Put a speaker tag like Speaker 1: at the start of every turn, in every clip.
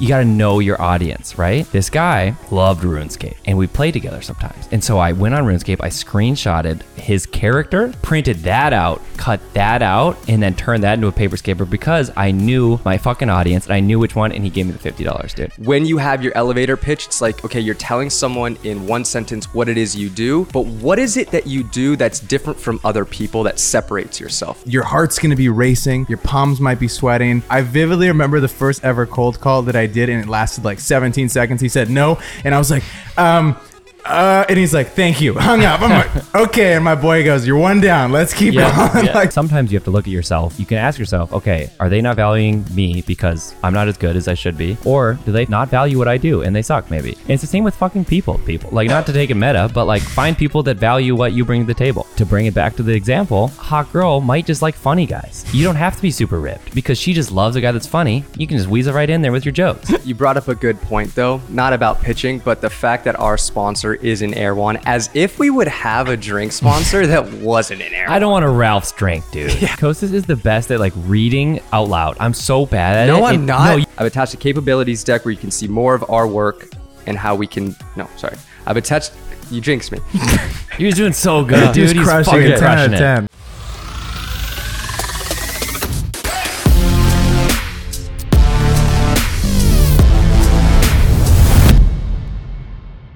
Speaker 1: You got to know your audience, right? This guy loved RuneScape and we played together sometimes. And so I went on RuneScape, I screenshotted his character, printed that out, cut that out, and then turned that into a paper paperscaper because I knew my fucking audience and I knew which one and he gave me the $50, dude.
Speaker 2: When you have your elevator pitch, it's like, okay, you're telling someone in one sentence what it is you do, but what is it that you do that's different from other people that separates yourself?
Speaker 3: Your heart's gonna be racing, your palms might be sweating. I vividly remember the first ever cold call that I did, and it lasted like 17 seconds. He said no, and I was like, um, uh, and he's like, thank you. Hung up. I'm like, okay. And my boy goes, you're one down. Let's keep going. like,
Speaker 1: Sometimes you have to look at yourself. You can ask yourself, okay, are they not valuing me because I'm not as good as I should be? Or do they not value what I do and they suck maybe? And it's the same with fucking people, people. Like not to take it meta, but like find people that value what you bring to the table. To bring it back to the example, hot girl might just like funny guys. You don't have to be super ripped because she just loves a guy that's funny. You can just weasel right in there with your jokes.
Speaker 2: You brought up a good point though, not about pitching, but the fact that our sponsor is in Erewhon, as if we would have a drink sponsor that wasn't in Air
Speaker 1: I don't want a Ralph's drink, dude. Kostas is the best at like reading out loud. I'm so bad at it.
Speaker 2: No,
Speaker 1: It-
Speaker 2: I'm not.
Speaker 1: No, you-
Speaker 2: I've attached a capabilities deck where you can see more of our work and how we can. No, sorry. I've attached. You jinxed me.
Speaker 1: he was doing so good, dude.
Speaker 3: He's
Speaker 1: He's
Speaker 3: crushing
Speaker 1: fucking
Speaker 3: it. 10 out
Speaker 1: crushing
Speaker 3: of
Speaker 1: it.
Speaker 3: 10.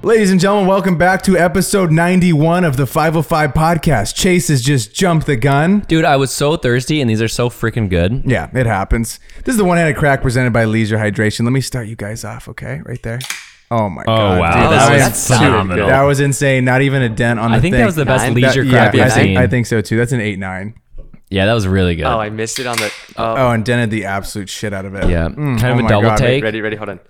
Speaker 3: Ladies and gentlemen, welcome back to episode 91 of the 505 podcast. Chase has just jumped the gun.
Speaker 1: Dude, I was so thirsty, and these are so freaking good.
Speaker 3: Yeah, it happens. This is the one-handed crack presented by Leisure Hydration. Let me start you guys off, okay? Right there. Oh my god.
Speaker 1: Oh wow.
Speaker 3: dude,
Speaker 1: That
Speaker 3: that,
Speaker 1: was
Speaker 3: was
Speaker 1: phenomenal.
Speaker 3: that was insane. Not even a dent on the
Speaker 1: I think
Speaker 3: thing.
Speaker 1: that was the best
Speaker 2: Nine?
Speaker 1: leisure
Speaker 3: That-
Speaker 1: crack
Speaker 3: yeah,
Speaker 1: I've
Speaker 3: I think,
Speaker 1: seen.
Speaker 3: I think so too. That's an 8-9.
Speaker 1: yeah, that was really good.
Speaker 2: Oh, I missed it on the. Oh,
Speaker 3: Oh, and dented the absolute shit out of it.
Speaker 1: yeah,
Speaker 3: Mm,
Speaker 1: kind
Speaker 3: oh
Speaker 1: of a double
Speaker 3: God.
Speaker 1: take.
Speaker 2: ready, ready, hold on.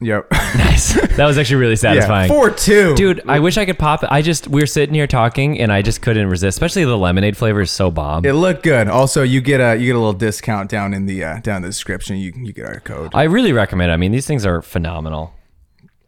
Speaker 3: Yep.
Speaker 1: Nice. that was actually really
Speaker 3: yeah.
Speaker 1: satisfying.
Speaker 3: 4-2.
Speaker 1: Dude, I wish I could pop it. I just we were sitting here talking, and I just couldn't resist. Especially the lemonade flavor is so bomb.
Speaker 3: It looked good. Also, you get a you get a little discount down in the uh, down in the description. You you get our code.
Speaker 1: I really recommend. it. I mean, these things are phenomenal.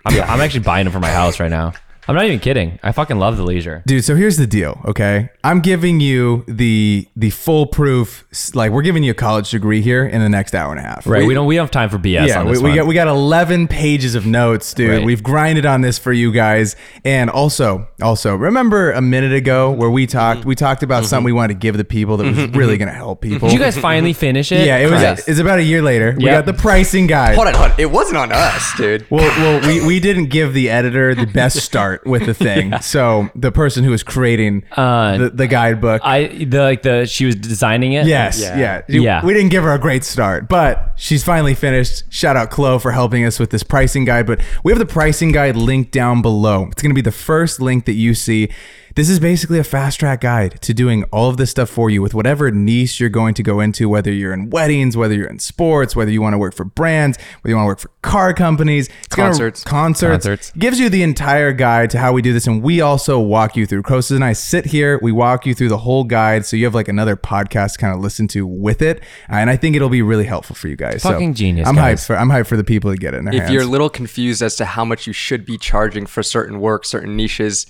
Speaker 1: I'm, I'm actually buying them for my house right now. I'm not even kidding. I fucking love the leisure.
Speaker 3: Dude, so here's the deal, okay? I'm giving you the the foolproof like we're giving you a college degree here in the next hour and a half.
Speaker 1: Right? We, don't. We don't have time for BS
Speaker 3: Yeah,
Speaker 1: on
Speaker 3: we,
Speaker 1: this
Speaker 3: we
Speaker 1: one.
Speaker 3: got we got 11 pages of notes, dude.
Speaker 1: Right.
Speaker 3: We've grinded on this for you guys. And also, also remember a minute ago where we talked we talked about mm-hmm. something we wanted to give the people that was mm-hmm, really mm-hmm. going to help people.
Speaker 1: Did you guys finally finish it?
Speaker 3: yeah, it was
Speaker 1: Christ.
Speaker 3: it's about a year later. We got the pricing guide.
Speaker 2: Hold on, hold on. It wasn't on us, dude.
Speaker 3: Well, well, we, we didn't give the editor the best start with the thing. So the person who was creating
Speaker 1: Uh,
Speaker 3: the, the guidebook.
Speaker 1: I the like the she was designing it.
Speaker 3: yes,
Speaker 2: Yeah.
Speaker 3: yeah.
Speaker 1: Yeah.
Speaker 3: We didn't give her a great start, but she's finally finished. Shout out Chloe for helping us with this pricing guide. But we have the pricing guide linked down below. It's going to be the first link that you see. This is basically a fast track guide to doing all of this stuff for you with whatever niche you're going to go into, whether you're in weddings, whether you're in sports, whether you want to work for brands, whether you want to work for car companies, it's gonna-
Speaker 2: Concerts.
Speaker 3: concerts,
Speaker 1: Concerts.
Speaker 3: gives you the entire guide to how we do this, and we also walk you through. Kostas and I sit here, we walk you through the whole guide, so you have like another podcast to kind of listen to with it, uh, and I think it'll be really helpful for you guys. So
Speaker 1: Fucking genius,
Speaker 3: I'm
Speaker 1: guys.
Speaker 3: hyped for I'm hyped for the people to get it in their
Speaker 2: If
Speaker 3: hands.
Speaker 2: you're a little confused as to how much you should be charging for certain work, certain niches,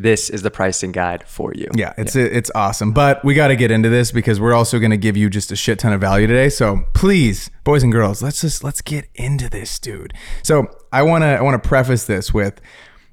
Speaker 2: this is the pricing guide for you.
Speaker 3: yeah, it's it's awesome. But we got to get into this because we're also going to give you just a shit ton of value today. So please, boys and girls, let's just let's get into this, dude. So I want to I want to preface this with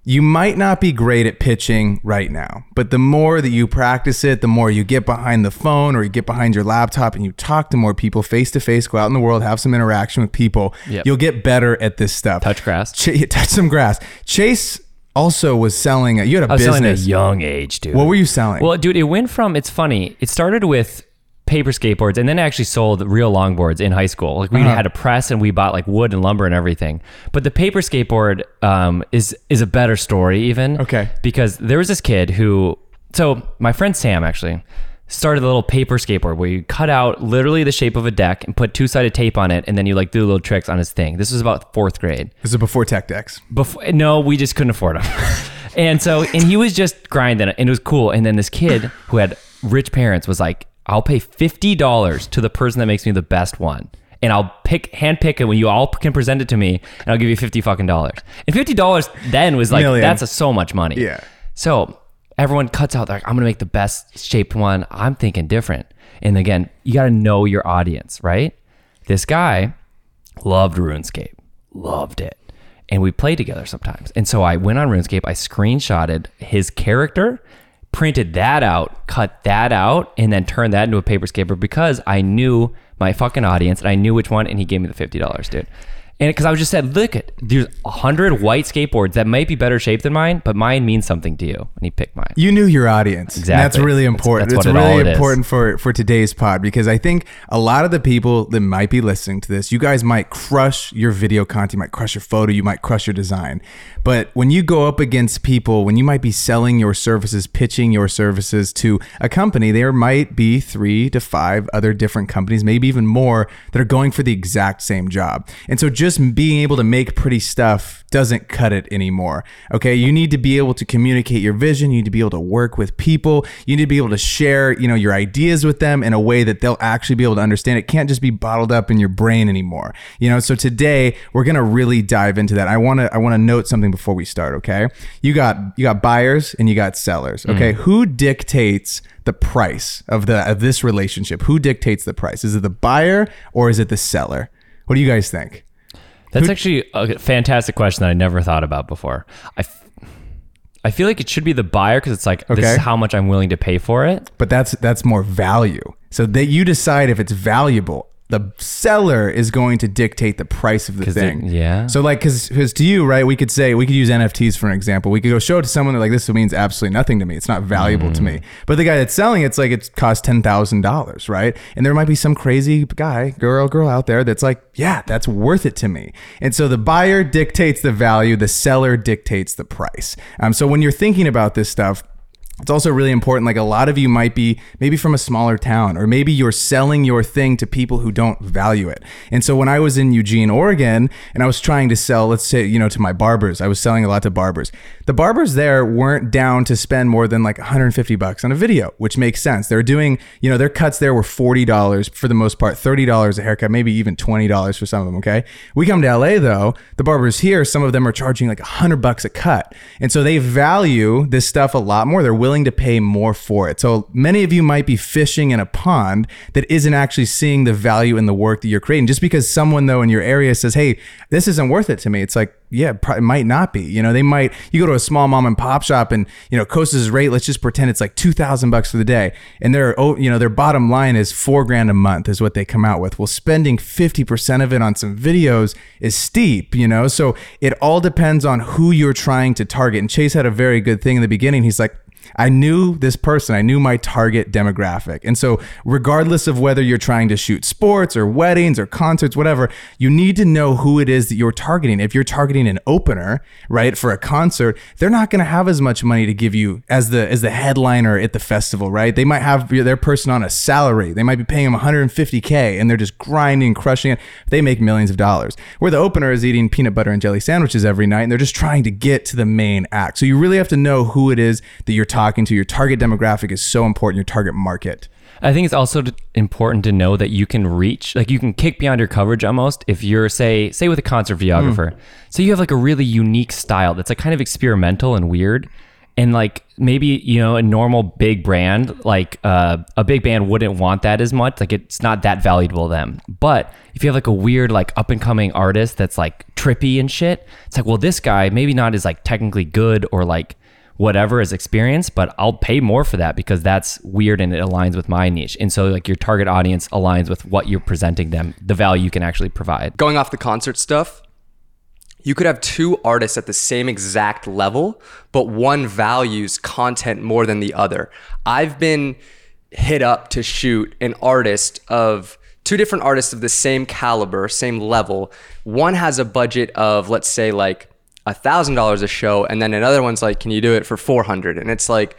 Speaker 3: you might not be great at pitching right now, but the more that you practice it, the more you get behind the phone or you get behind your laptop and you talk to more people face to face, go out in the world, have some interaction with people,
Speaker 1: Yep.
Speaker 3: you'll get better at this stuff.
Speaker 1: Touch grass.
Speaker 3: Ch- touch some grass. Chase also was selling. You had a
Speaker 1: I was selling at a
Speaker 3: business.
Speaker 1: young age, dude.
Speaker 3: What were you selling?
Speaker 1: Well, dude, it went from it's funny. It started with paper skateboards and then I actually sold real longboards in high school. Like we
Speaker 3: Uh-huh.
Speaker 1: had a press and we bought like wood and lumber and everything. But the paper skateboard um, is is a better story even.
Speaker 3: Okay.
Speaker 1: Because there was this kid who so my friend Sam actually started a little paper skateboard where you cut out literally the shape of a deck and put two-sided tape on it and then you like do little tricks on his thing. This was about 4th grade.
Speaker 3: this is before Tech Decks.
Speaker 1: Before, no, we just couldn't afford them. and so, and he was just grinding it, and it was cool. And then this kid who had rich parents was like, "I'll pay fifty dollars to the person that makes me the best one." And I'll pick, hand pick it when you all can present it to me, and I'll give you fifty fucking dollars. And fifty dollars then was like
Speaker 3: Million.
Speaker 1: that's a, so much money.
Speaker 3: Yeah.
Speaker 1: So everyone cuts out like I'm gonna make the best shaped one. I'm thinking different. And again, you got to know your audience, right? This guy loved RuneScape, loved it. And we played together sometimes. And so I went on RuneScape, I screenshotted his character, printed that out, cut that out, and then turned that into a paper scaper because I knew my fucking audience and I knew which one, and he gave me the $50, dude. And because I was just said, look at there's a hundred white skateboards that might be better shaped than mine, but mine means something to you. And he picked mine.
Speaker 3: You knew your audience. And that's really important.
Speaker 1: that's
Speaker 3: it's
Speaker 1: what it all
Speaker 3: really
Speaker 1: it is.
Speaker 3: important for for today's pod because I think a lot of the people that might be listening to this, you guys might crush your video content, you might crush your photo, you might crush your design. But when you go up against people, when you might be selling your services, pitching your services to a company, there might be 3 to 5 other different companies, maybe even more that are going for the exact same job. And so just being able to make pretty stuff doesn't cut it anymore. Okay, you need to be able to communicate your vision. You need to be able to work with people. You need to be able to share, you know, your ideas with them in a way that they'll actually be able to understand. It can't just be bottled up in your brain anymore. You know, so today we're gonna really dive into that. I wanna I wanna note something before we start. Okay, you got you got buyers and you got sellers. Mm. Okay, who dictates the price of the of this relationship? Who dictates the price? Is it the buyer or is it the seller? What do you guys think?
Speaker 1: That's actually a fantastic question that I never thought about before. I, f- I feel like it should be the buyer because it's like this is how much I'm willing to pay for it.
Speaker 3: but that's that's more value. So that you decide if it's valuable. The seller is going to dictate the price of the thing.
Speaker 1: yeah.
Speaker 3: So like, because cause to you, right? We could say we could use NFTs for an example. We could go show it to someone that like this means absolutely nothing to me. It's not valuable to
Speaker 1: Mm.
Speaker 3: me. But the guy that's selling it's like it costs ten thousand dollars, right? And there might be some crazy guy, girl, girl out there that's like, yeah, that's worth it to me. And so the buyer dictates the value, the seller dictates the price. Um, so when you're thinking about this stuff. It's also really important. Like a lot of you might be maybe from a smaller town, or maybe you're selling your thing to people who don't value it. And so when I was in Eugene, Oregon, and I was trying to sell, let's say, you know, to my barbers, I was selling a lot to barbers. The barbers there weren't down to spend more than like 150 bucks on a video, which makes sense. They're doing, you know, their cuts there were $40 for the most part, $30 a haircut, maybe even $20 for some of them. Okay. We come to LA though, the barbers here, some of them are charging like 100 bucks a cut. And so they value this stuff a lot more. They're willing to pay more for it. So many of you might be fishing in a pond that isn't actually seeing the value in the work that you're creating. Just because someone though in your area says, "Hey, this isn't worth it to me," it's like, yeah, it might not be. You know, they might. You go to a small mom and pop shop, and you know, Kostas' rate. Let's just pretend it's like two thousand bucks for the day, and their oh, you know, their bottom line is four grand a month is what they come out with. Well, spending fifty percent of it on some videos is steep. You know, so it all depends on who you're trying to target. And Chase had a very good thing in the beginning. He's like. I knew this person. I knew my target demographic. And so, regardless of whether you're trying to shoot sports or weddings or concerts, whatever, you need to know who it is that you're targeting. If you're targeting an opener, right, for a concert, they're not going to have as much money to give you as the as the headliner at the festival, right? They might have their person on a salary. They might be paying them 150k and they're just grinding, crushing it. They make millions of dollars. Where the opener is eating peanut butter and jelly sandwiches every night and they're just trying to get to the main act. So you really have to know who it is that you're talking to. Your target demographic is so important, your target market.
Speaker 1: I think it's also important to know that you can reach, like you can kick beyond your coverage almost if you're say, say with a concert videographer. So you have like a really unique style that's like kind of experimental and weird. And like maybe, you know, a normal big brand, like uh, a big band wouldn't want that as much. Like it's not that valuable to them. But if you have like a weird, like up and coming artist that's like trippy and shit, it's like, well, this guy maybe not as like technically good or like whatever is experience, but I'll pay more for that because that's weird and it aligns with my niche. And so like your target audience aligns with what you're presenting them, the value you can actually provide.
Speaker 2: Going off the concert stuff, you could have two artists at the same exact level, but one values content more than the other. I've been hit up to shoot an artist of two different artists of the same caliber, same level. One has a budget of, let's say, like a thousand dollars a show, and then another one's like, "Can you do it for 400?" And it's like,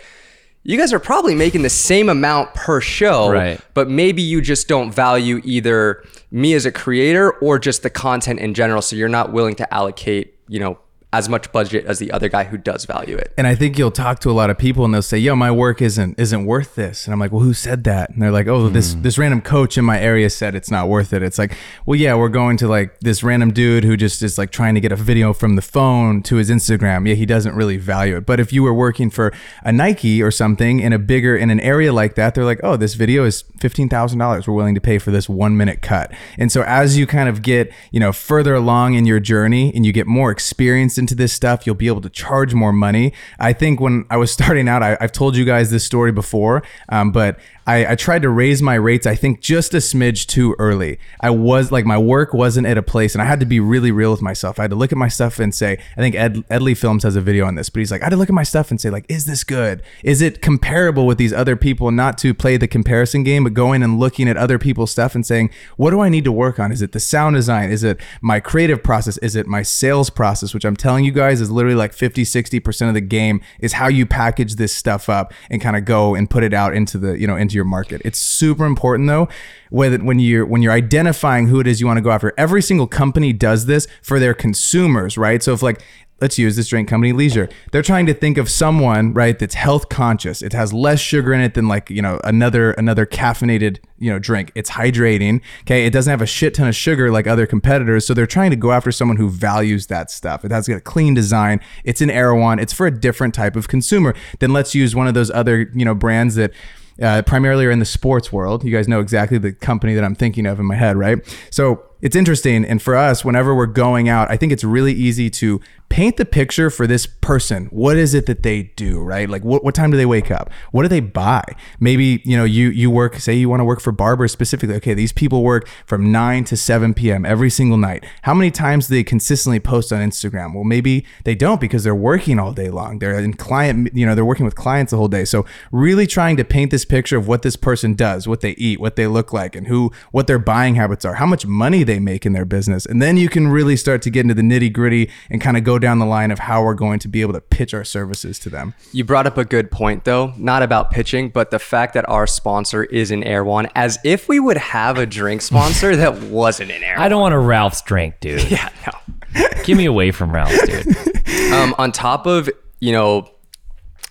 Speaker 2: you guys are probably making the same amount per show,
Speaker 1: Right.
Speaker 2: but maybe you just don't value either me as a creator or just the content in general. So you're not willing to allocate, you know, as much budget as the other guy who does value it.
Speaker 3: And I think you'll talk to a lot of people and they'll say, "Yo, my work isn't isn't worth this." And I'm like, "Well, who said that?" And they're like, "Oh, this hmm. this random coach in my area said it's not worth it." It's like, "Well, yeah, we're going to like this random dude who just is like trying to get a video from the phone to his Instagram. Yeah, he doesn't really value it. But if you were working for a Nike or something in a bigger in an area like that, they're like, "Oh, this video is $15,000. We're willing to pay for this 1-minute cut." And so as you kind of get, you know, further along in your journey and you get more experience experienced into this stuff, you'll be able to charge more money. I think when I was starting out, I, I've told you guys this story before, um, but I, I tried to raise my rates, I think just a smidge too early. I was like, my work wasn't at a place, and I had to be really real with myself. I had to look at my stuff and say, I think Ed, Edley Films has a video on this, but he's like, I had to look at my stuff and say, like, is this good? Is it comparable with these other people? Not to play the comparison game, but going and looking at other people's stuff and saying, what do I need to work on? Is it the sound design? Is it my creative process? Is it my sales process? Which I'm telling you guys is literally like 50, 60% of the game is how you package this stuff up and kind of go and put it out into the, you know, into your market. It's super important though, when when you're when you're identifying who it is you want to go after. Every single company does this for their consumers, right? So if like let's use this drink company leisure. They're trying to think of someone right that's health conscious. It has less sugar in it than like you know another another caffeinated you know drink. It's hydrating okay? It doesn't have a shit ton of sugar like other competitors so they're trying to go after someone who values that stuff. It has got a clean design. It's an Erewhon. It's for a different type of consumer then let's use one of those other you know brands that uh, primarily are in the sports world. You guys know exactly the company that I'm thinking of in my head, right? So it's interesting. And for us, whenever we're going out, I think it's really easy to paint the picture for this person. What is it that they do, right? Like what, what time do they wake up? What do they buy? Maybe, you know, you you work, say you want to work for barbers specifically. Okay, these people work from 9 to 7 p.m. every single night. How many times do they consistently post on Instagram? Well, maybe they don't because they're working all day long. They're in client, you know, they're working with clients the whole day. So really trying to paint this picture of what this person does, what they eat, what they look like, and who what their buying habits are, how much money they make in their business. And then you can really start to get into the nitty gritty and kind of go down the line of how we're going to be able to pitch our services to them.
Speaker 2: You brought up a good point though, not about pitching, but the fact that our sponsor is an Erewhon, as if we would have a drink sponsor that wasn't an Erewhon.
Speaker 1: I don't want a Ralph's drink, dude.
Speaker 2: Yeah, no.
Speaker 1: Get me away from Ralph's, dude.
Speaker 2: um, on top of you know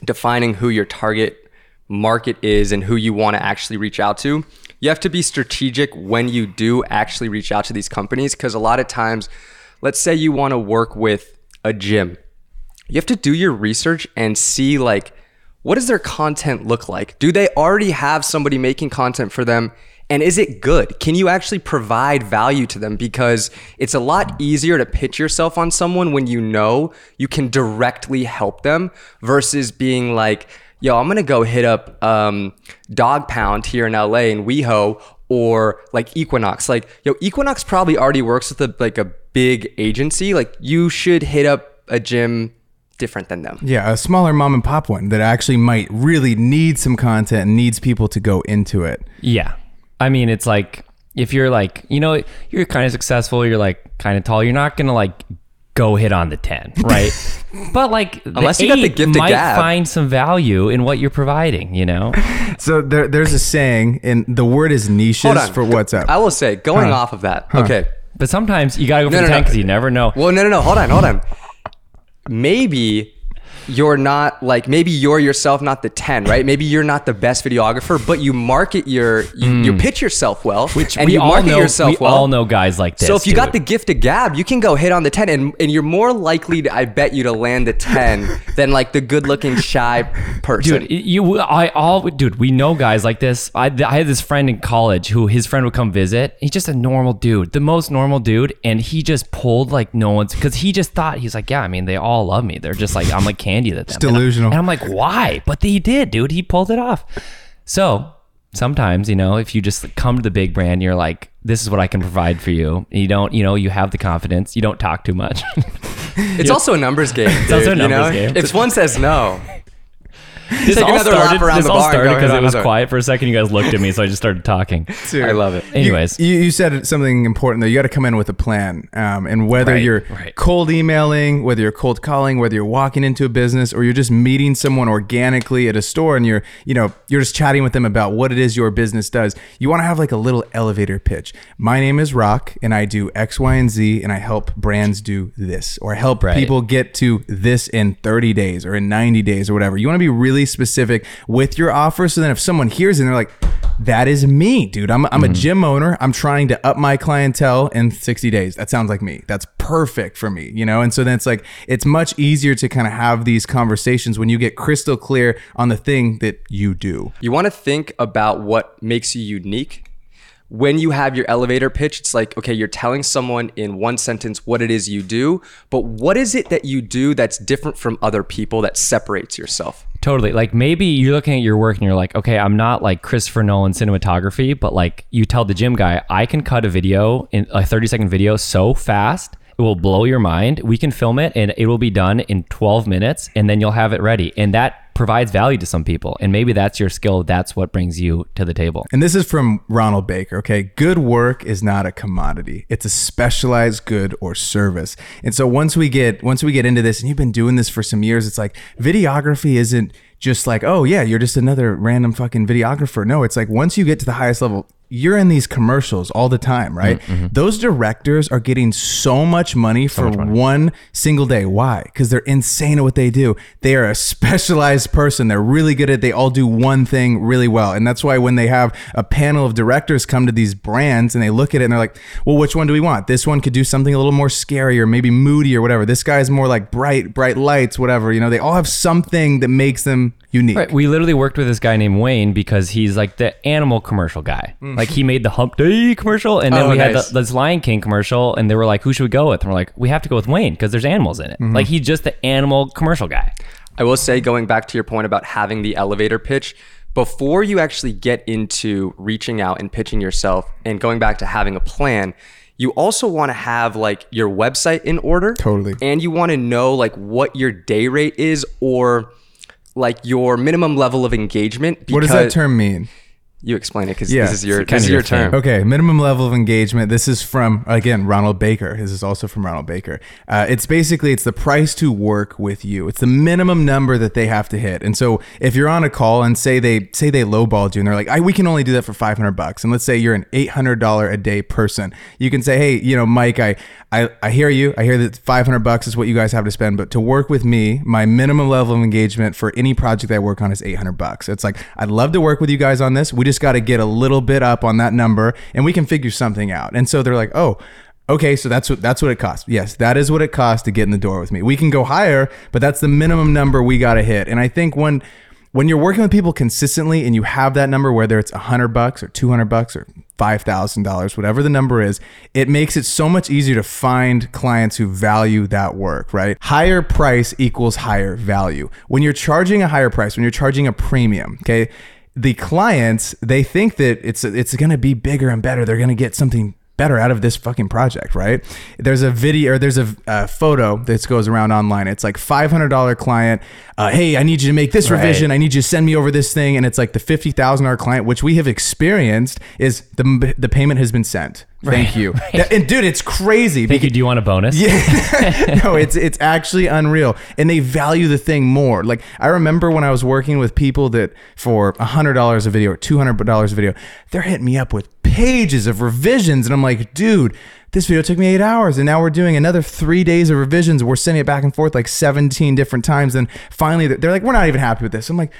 Speaker 2: defining who your target market is and who you want to actually reach out to you have to be strategic when you do actually reach out to these companies because a lot of times let's say you want to work with a gym you have to do your research and see like what does their content look like do they already have somebody making content for them and is it good? Can you actually provide value to them? Because it's a lot easier to pitch yourself on someone when you know you can directly help them versus being like, yo, I'm gonna go hit up um, Dog Pound here in LA in WeHo or like Equinox. Like, yo, Equinox probably already works with a, like a big agency. Like, you should hit up a gym different than them.
Speaker 3: Yeah, a smaller mom and pop one that actually might really need some content and needs people to go into it.
Speaker 1: Yeah. I mean, it's like if you're like, you know, you're kind of successful, you're like kind of tall, you're not going to like go hit on the 10, right? but like
Speaker 2: Unless you got the
Speaker 1: eight
Speaker 2: gift of
Speaker 1: might
Speaker 2: gab.
Speaker 1: find some value in what you're providing, you know?
Speaker 3: So there, there's a saying, and the word is niches for what's up.
Speaker 2: I will say, going
Speaker 3: Huh.
Speaker 2: off of that, okay.
Speaker 1: But sometimes you got to go for
Speaker 2: No,
Speaker 1: the
Speaker 2: no,
Speaker 1: 10
Speaker 2: no.
Speaker 1: because you never know.
Speaker 2: Well, no, no, no. Hold on, hold on. Maybe you're not like maybe you're yourself not the 10 right maybe you're not the best videographer but you market your you, you hmm. pitch yourself well
Speaker 1: Which
Speaker 2: and
Speaker 1: we
Speaker 2: you
Speaker 1: all
Speaker 2: market
Speaker 1: know,
Speaker 2: yourself
Speaker 1: we
Speaker 2: well
Speaker 1: all know guys like this.
Speaker 2: so if you got the gift of gab you can go hit on the 10 and, and you're more likely to, i bet you to land the 10 than like the good looking shy person
Speaker 1: Dude, you, I all, dude, we know guys like this. I, I had this friend in college who his friend would come visit. He's just a normal dude, the most normal dude, and he just pulled like no one's because he just thought he's like, yeah, I mean, they all love me. They're just like I'm like candy to them.
Speaker 3: It's
Speaker 1: And I-
Speaker 3: delusional.
Speaker 1: And I'm like, why? But he did, dude. He pulled it off. So sometimes, you know, if you just come to the big brand, you're like, this is what I can provide for you. You don't, you know, you have the confidence. You don't talk too much.
Speaker 2: it's also a numbers game
Speaker 1: also a
Speaker 2: dude, you know?
Speaker 1: game.
Speaker 2: if one says no
Speaker 1: This
Speaker 2: Take
Speaker 1: all
Speaker 2: another lap
Speaker 1: started,
Speaker 2: around
Speaker 1: this
Speaker 2: the
Speaker 1: all
Speaker 2: bar and
Speaker 1: started
Speaker 2: go
Speaker 1: because
Speaker 2: hit
Speaker 1: it was
Speaker 2: another.
Speaker 1: quiet for a second. You guys looked at me, so I just started talking.
Speaker 2: I love it.
Speaker 1: Anyways.
Speaker 3: you, you said something important though. You got to come in with a plan, um, and whether
Speaker 1: Right,
Speaker 3: you're
Speaker 1: right.
Speaker 3: cold emailing, whether you're cold calling, whether you're walking into a business, or you're just meeting someone organically at a store, and you're you know you're just chatting with them about what it is your business does. You want to have like a little elevator pitch. My name is Rock, and I do X, Y, and Z, and I help brands do this, or help
Speaker 1: Right.
Speaker 3: people get to this in 30 days or in 90 days or whatever. You want to be really specific with your offer, so then if someone hears it, and they're like that is me, dude. I'm, I'm a mm-hmm. gym owner. I'm trying to up my clientele in 60 days. That sounds like me. That's perfect for me, you know? And so then it's like, it's much easier to kind of have these conversations when you get crystal clear on the thing that you do.
Speaker 2: You want to think about what makes you unique. When you have your elevator pitch, it's like, okay, you're telling someone in one sentence what it is you do, but what is it that you do that's different from other people that separates yourself?
Speaker 1: Totally. Like maybe you're looking at your work and you're like, okay, I'm not like Christopher Nolan cinematography, but like you tell the gym guy, I can cut a video in a 30 second video so fast. It will blow your mind. We can film it and it will be done in 12 minutes and then you'll have it ready. And that provides value to some people. And maybe that's your skill. That's what brings you to the table.
Speaker 3: And this is from Ronald Baker. Okay. Good work is not a commodity. It's a specialized good or service. And so once we get, once we get into this and you've been doing this for some years, it's like videography isn't just like, oh yeah, you're just another random fucking videographer. No, it's like once you get to the highest level, you're in these commercials all the time, mm-hmm, right? Mm-hmm. Those directors are getting so much money for one single day. Why? Because they're insane at what they do. They are a specialized person. They're really good at. They all do one thing really well, and that's why when they have a panel of directors come to these brands and they look at it and they're like, "Well, which one do we want? This one could do something a little more scary or maybe moody or whatever. This guy's more like bright, bright lights, whatever. You know, they all have something that makes them unique.
Speaker 1: Right. We literally worked with this guy named Wayne because he's like the animal commercial guy. Mm. Like he made the Hump Day commercial, and then
Speaker 2: Oh,
Speaker 1: we had
Speaker 2: nice.
Speaker 1: the, this Lion King commercial, and they were like, "Who should we go with?" And we're like, "We have to go with Wayne because there's animals in it." Mm-hmm. Like he's just the animal commercial guy.
Speaker 2: I will say, going back to your point about having the elevator pitch, before you actually get into reaching out and pitching yourself and going back to having a plan, you also want to have like your website in order.
Speaker 3: Totally.
Speaker 2: And you want to know like what your day rate is or like your minimum level of engagement.
Speaker 3: What does that
Speaker 2: because-
Speaker 3: term mean?
Speaker 2: You explain it because
Speaker 3: Yeah,
Speaker 2: this is your
Speaker 1: it's
Speaker 2: this is your
Speaker 1: your
Speaker 2: term.
Speaker 3: Okay, minimum level of engagement. This is from again Ronald Baker. This is also from Ronald Baker. Uh, it's basically it's the price to work with you. It's the minimum number that they have to hit. And so if you're on a call and say they say they lowballed you and they're like, I, we can only do that for 500 bucks. And let's say you're an 800 dollar a day person, you can say, hey, you know, Mike, I I, I hear you. I hear that 500 bucks is what you guys have to spend, but to work with me, my minimum level of engagement for any project I work on is 800 bucks. It's like I'd love to work with you guys on this. We just got to get a little bit up on that number and we can figure something out. And so they're like, "Oh, okay, so that's what that's what it costs." Yes, that is what it costs to get in the door with me. We can go higher, but that's the minimum number we got to hit. And I think when when you're working with people consistently and you have that number whether it's a 100 bucks or 200 bucks or $5,000 whatever the number is it makes it so much easier to find clients who value that work right higher price equals higher value when you're charging a higher price when you're charging a premium okay the clients they think that it's it's going to be bigger and better they're going to get something better out of this fucking project, right? There's a video or there's a, a photo that goes around online. It's like $500 client. Uh, hey, I need you to make this
Speaker 1: Right.
Speaker 3: revision. I need you to send me over this thing. And it's like the $50,000 client, which we have experienced is the, the payment has been sent. Thank you. That- and dude, it's crazy.
Speaker 1: Thank you. Do you want a bonus?
Speaker 3: Yeah. no, it's it's actually unreal. And they value the thing more. Like I remember when I was working with people that for $100 a video or $200 a video, they're hitting me up with pages of revisions and I'm like, "Dude, this video took me 8 hours and now we're doing another 3 days of revisions. We're sending it back and forth like 17 different times and finally they're like, "We're not even happy with this." I'm like,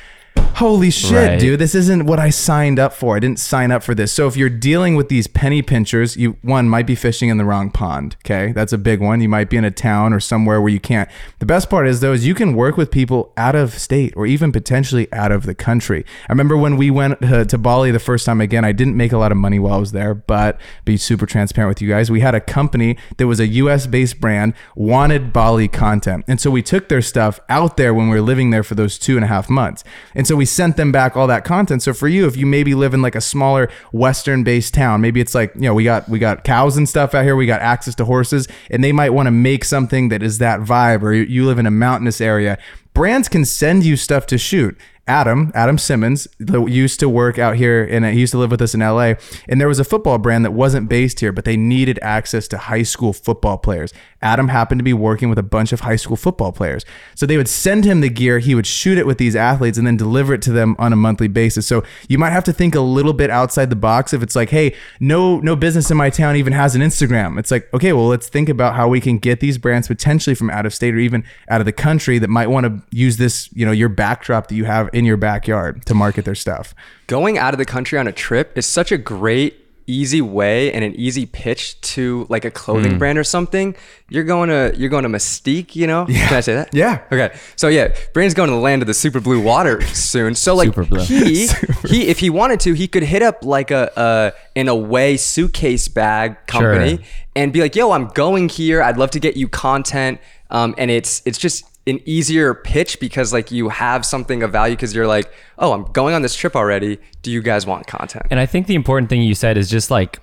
Speaker 3: Holy shit,
Speaker 1: Right.
Speaker 3: dude. This isn't what I signed up for. I didn't sign up for this. So if you're dealing with these penny pinchers, you one might be fishing in the wrong pond. Okay. That's a big one. You might be in a town or somewhere where you can't. The best part is though, is you can work with people out of state or even potentially out of the country. I remember when we went uh, to Bali the first time again, I didn't make a lot of money while I was there, but be super transparent with you guys. We had a company that was a US based brand, wanted Bali content. And so we took their stuff out there when we were living there for those two and a half months. And so we sent them back all that content. So for you, if you maybe live in like a smaller Western based town, maybe it's like, you know, we got we got cows and stuff out here, we got access to horses, and they might want to make something that is that vibe, or you- live in a mountainous area. Brands can send you stuff to shoot. Adam, Adam Simmons, used to work out here and he used to live with us in LA. And there was a football brand that wasn't based here, but they needed access to high school football players. Adam happened to be working with a bunch of high school football players. So they would send him the gear, he would shoot it with these athletes and then deliver it to them on a monthly basis. So you might have to think a little bit outside the box if it's like, hey, no no business in my town even has an Instagram. It's like, okay, well, let's think about how we can get these brands potentially from out of state or even out of the country that might want to use this, you know, your backdrop that you have in your backyard to market their stuff.
Speaker 2: Going out of the country on a trip is such a great easy way and an easy pitch to like a clothing
Speaker 3: Hmm.
Speaker 2: brand or something. You're going to you're going to Mustique, you know? Can I say that?
Speaker 3: Yeah.
Speaker 2: Okay. So yeah, Brandon's going to the land of the super blue water soon. So like
Speaker 1: Super blue.
Speaker 2: he he if he wanted to, he could hit up like a uh an away suitcase bag company
Speaker 1: Sure.
Speaker 2: and be like, "Yo, I'm going here. I'd love to get you content." Um, and it's it's just an easier pitch because like you have something of value because you're like, "Oh, I'm going on this trip already. Do you guys want content?"
Speaker 1: And I think the important thing you said is just like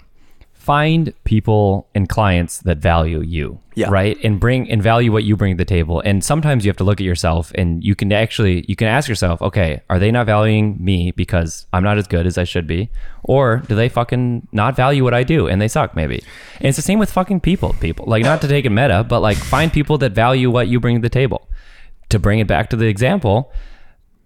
Speaker 1: find people and clients that value you.
Speaker 2: Yeah.
Speaker 1: Right. And bring and value what you bring to the table. And sometimes you have to look at yourself and you can actually you can ask yourself, okay, are they not valuing me because I'm not as good as I should be? Or do they fucking not value what I do and they suck maybe? And it's the same with fucking people. People. Like not to take it meta, but like find people that value what you bring to the table. To bring it back to the example,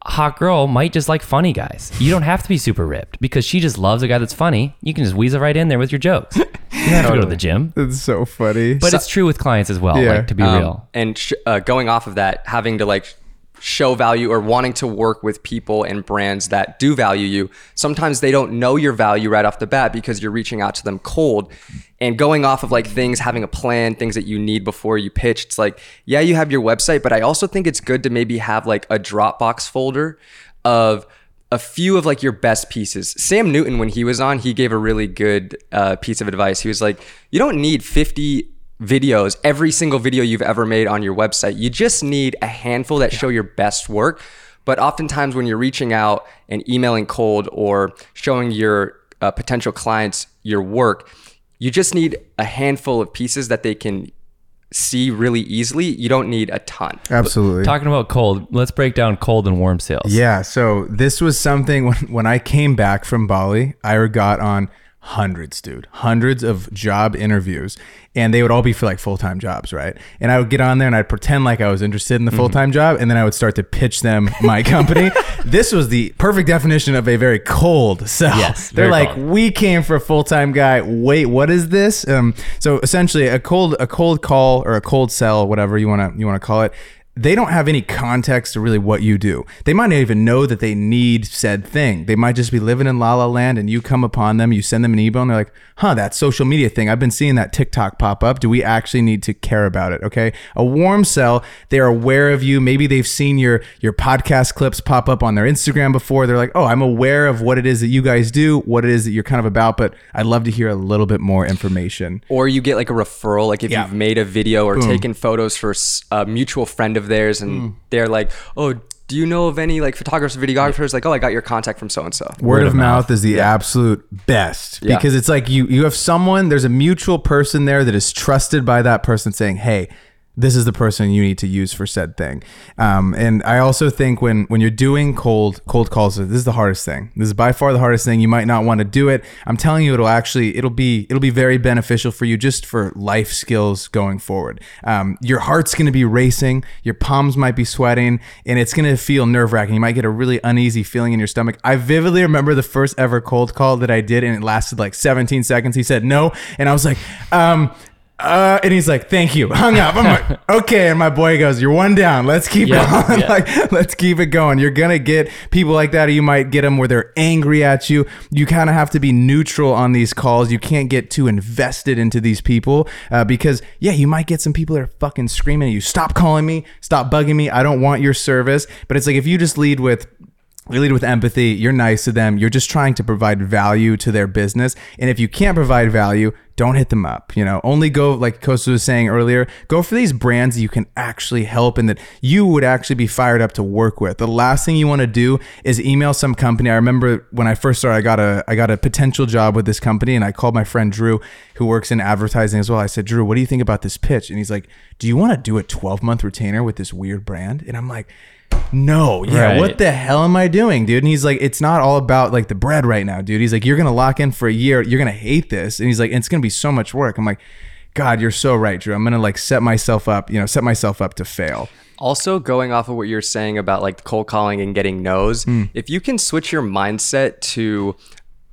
Speaker 1: hot girl might just like funny guys. You don't have to be super ripped because she just loves a guy that's funny. You can just weasel right in there with your jokes. You don't have to go to the gym.
Speaker 3: It's so funny.
Speaker 1: But it's true with clients as well,
Speaker 3: Yeah.
Speaker 1: like to be
Speaker 2: Um,
Speaker 1: real.
Speaker 2: And sh- uh, going off of that, having to like show value or wanting to work with people and brands that do value you, sometimes they don't know your value right off the bat because you're reaching out to them cold. And going off of like things, having a plan, things that you need before you pitch, it's like, yeah, you have your website, but I also think it's good to maybe have like a Dropbox folder of a few of like your best pieces. Sam Newton, when he was on, he gave a really good uh, piece of advice. He was like, you don't need 50 videos, every single video you've ever made on your website. You just need a handful that show your best work. But oftentimes, when you're reaching out and emailing cold or showing your uh, potential clients your work, you just need a handful of pieces that they can see really easily. You don't need a ton.
Speaker 3: Absolutely.
Speaker 1: Talking about cold, let's break down cold and warm sales.
Speaker 3: Yeah, so this was something when, when I came back from Bali, I got on hundreds, dude, hundreds of job interviews, and they would all be for like full time jobs, right? And I would get on there and I'd pretend like I was interested in the full time job, and then I would start to pitch them my company. this was the perfect definition of a very cold sell.
Speaker 1: Yes,
Speaker 3: they're like,
Speaker 1: cold.
Speaker 3: we came for a full time guy. Wait, what is this? Um, so essentially, a cold a cold call or a cold sell, whatever you wanna you wanna call it. They don't have any context to really what you do. They might not even know that they need said thing. They might just be living in la la land, and you come upon them, you send them an email, and they're like, "Huh, that social media thing. I've been seeing that TikTok pop up. Do we actually need to care about it?" Okay, a warm sell. They're aware of you. Maybe they've seen your your podcast clips pop up on their Instagram before. They're like, "Oh, I'm aware of what it is that you guys do, what it is that you're kind of about, but I'd love to hear a little bit more information."
Speaker 2: or you get like a referral like if
Speaker 3: Yeah.
Speaker 2: you've made a video or taken photos for a mutual friend of theirs and
Speaker 3: Mm.
Speaker 2: they're like oh do you know of any like photographers videographers like oh i got your contact from so and so
Speaker 3: Word, of, mouth, is the absolute best
Speaker 2: Yeah.
Speaker 3: because it's like you you have someone there's a mutual person there that is trusted by that person saying hey this is the person you need to use for said thing. Um, and i also think when when you're doing cold cold calls this is the hardest thing. This is by far the hardest thing. You might not want to do it. I'm telling you it'll actually it'll be it'll be very beneficial for you just for life skills going forward. Um, your heart's going to be racing. Your palms might be sweating and it's going to feel nerve-wracking. You might get a really uneasy feeling in your stomach. I vividly remember the first ever cold call that i did and it lasted like 17 seconds. He said no and i was like um uh, and he's like, "Thank you." Hung up. I'm like, "Okay." And my boy goes, "You're one down. Let's keep
Speaker 1: Yeah,
Speaker 3: going.
Speaker 1: yeah.
Speaker 3: like, let's keep it going." You're gonna get people like that. Or you might get them where they're angry at you. You kind of have to be neutral on these calls. You can't get too invested into these people uh, because, yeah, you might get some people that are fucking screaming at you. Stop calling me. Stop bugging me. I don't want your service. But it's like if you just lead with you lead with empathy. You're nice to them. You're just trying to provide value to their business. And if you can't provide value, don't hit them up. You know, only go like Kostas was saying earlier. Go for these brands that you can actually help and that you would actually be fired up to work with. The last thing you want to do is email some company. I remember when I first started, I got a I got a potential job with this company, and I called my friend Drew, who works in advertising as well. I said, Drew, what do you think about this pitch? And he's like, Do you want to do a 12 month retainer with this weird brand? And I'm like no, yeah,
Speaker 1: Right.
Speaker 3: what the hell am I doing, dude? And he's like, it's not all about like the bread right now, dude. He's like, you're gonna lock in for a year, you're gonna hate this, and he's like, it's gonna be so much work. I'm like, God, you're so right, Drew. I'm gonna like set myself up, you know, set myself up to fail.
Speaker 2: Also, going off of what you're saying about like cold calling and getting no's, if you can switch your mindset to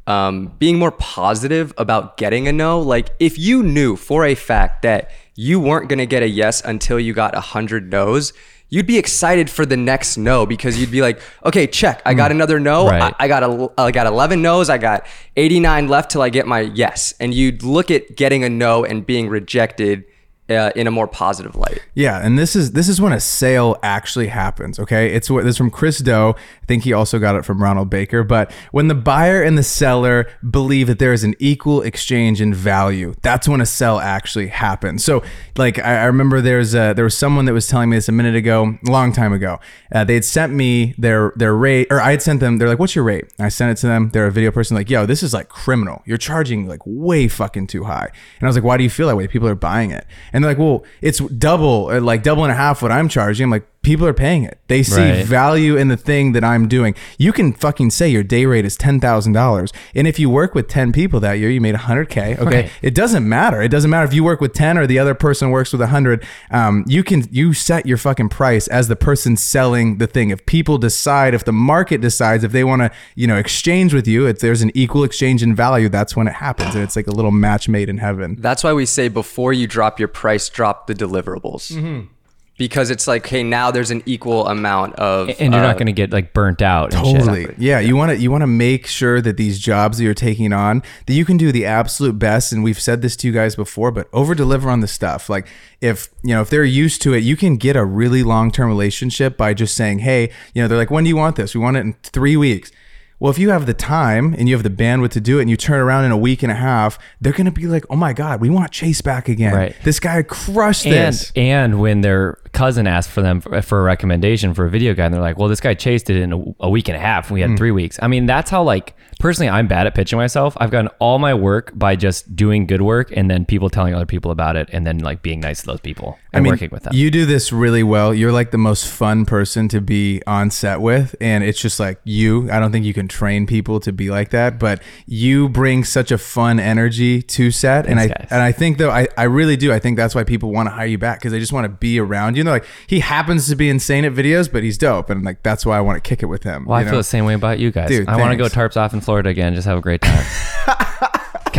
Speaker 2: um, being more positive about getting a no, like if you knew for a fact that you weren't going to get a yes until you got 100 no's, you'd be excited for the next no because you'd be like, okay, check, I got mm. another no.
Speaker 1: Right.
Speaker 2: I, I got a, I got 11 no's. I got 89 left till I get my yes. And you'd look at getting a no and being rejected uh, in a more positive light.
Speaker 3: Yeah, and this is this is when a sale actually happens. Okay, it's what this is from Chris Do. I think he also got it from Ronald Baker. But when the buyer and the seller believe that there is an equal exchange in value, that's when a sell actually happens. So, like I, I remember there's a, there was someone that was telling me this a minute ago, a long time ago. Uh, they had sent me their their rate, or I had sent them. They're like, "What's your rate?" And I sent it to them. They're a video person. Like, "Yo, this is like criminal. You're charging like way fucking too high." And I was like, "Why do you feel that way? People are buying it." And they're like, "Well, it's double, uh, like double and a half what I'm charging." I'm like, "People are paying it. They see
Speaker 1: Right.
Speaker 3: value in the thing that I'm doing. You can fucking say your day rate is ten thousand dollars, and if you work with ten people that year, you made hundred k. Okay,
Speaker 1: Right.
Speaker 3: it doesn't matter. It doesn't matter if you work with ten or the other person works with hundred. Um, you can you set your fucking price as the person selling the thing. If people decide, if the market decides, if they want to, you know, exchange with you, if there's an equal exchange in value, that's when it happens, and it's like a little match made in heaven.
Speaker 2: That's why we say before you drop your price, drop the deliverables.
Speaker 1: Mm-hmm.
Speaker 2: Because it's like, hey, now there's an equal amount of.
Speaker 1: and you're
Speaker 2: uh,
Speaker 1: not going to get like burnt out. And
Speaker 3: Totally.
Speaker 1: Shit.
Speaker 3: Yeah, you want to you want to make sure that these jobs that you're taking on that you can do the absolute best and we've said this to you guys before, but over deliver on the stuff. Like if, you know, if they're used to it, you can get a really long-term relationship by just saying, "Hey, you know, they're like, "When do you want this? We want it in 3 weeks." Well, if you have the time and you have the bandwidth to do it and you turn around in a week and a half, they're going to be like, "Oh my god, we want Chase back again.
Speaker 1: Right.
Speaker 3: This guy crushed
Speaker 1: And
Speaker 3: this."
Speaker 1: and when their cousin asked for them for, for a recommendation for a video guy, and they're like, "Well, this guy chased it in a, a week and a half, and we had
Speaker 3: Hmm.
Speaker 1: three weeks." I mean, that's how like personally, I'm bad at pitching myself. I've gotten all my work by just doing good work, and then people telling other people about it, and then like being nice to those people and working with them.
Speaker 3: You do this really well. You're like the most fun person to be on set with. And it's just like you. I don't think you can train people to be like that, but you bring such a fun energy to set. and I
Speaker 1: guys.
Speaker 3: and I think though, I, I really do. I think that's why people want to hire you back because they just want to be around you. Like, he happens to be insane at videos, but he's dope. And like that's why I want to kick it with him.
Speaker 1: well, I
Speaker 3: you
Speaker 1: feel the same way about you guys.
Speaker 3: Dude,
Speaker 1: I want to go tarps off in Florida again, just have a great time.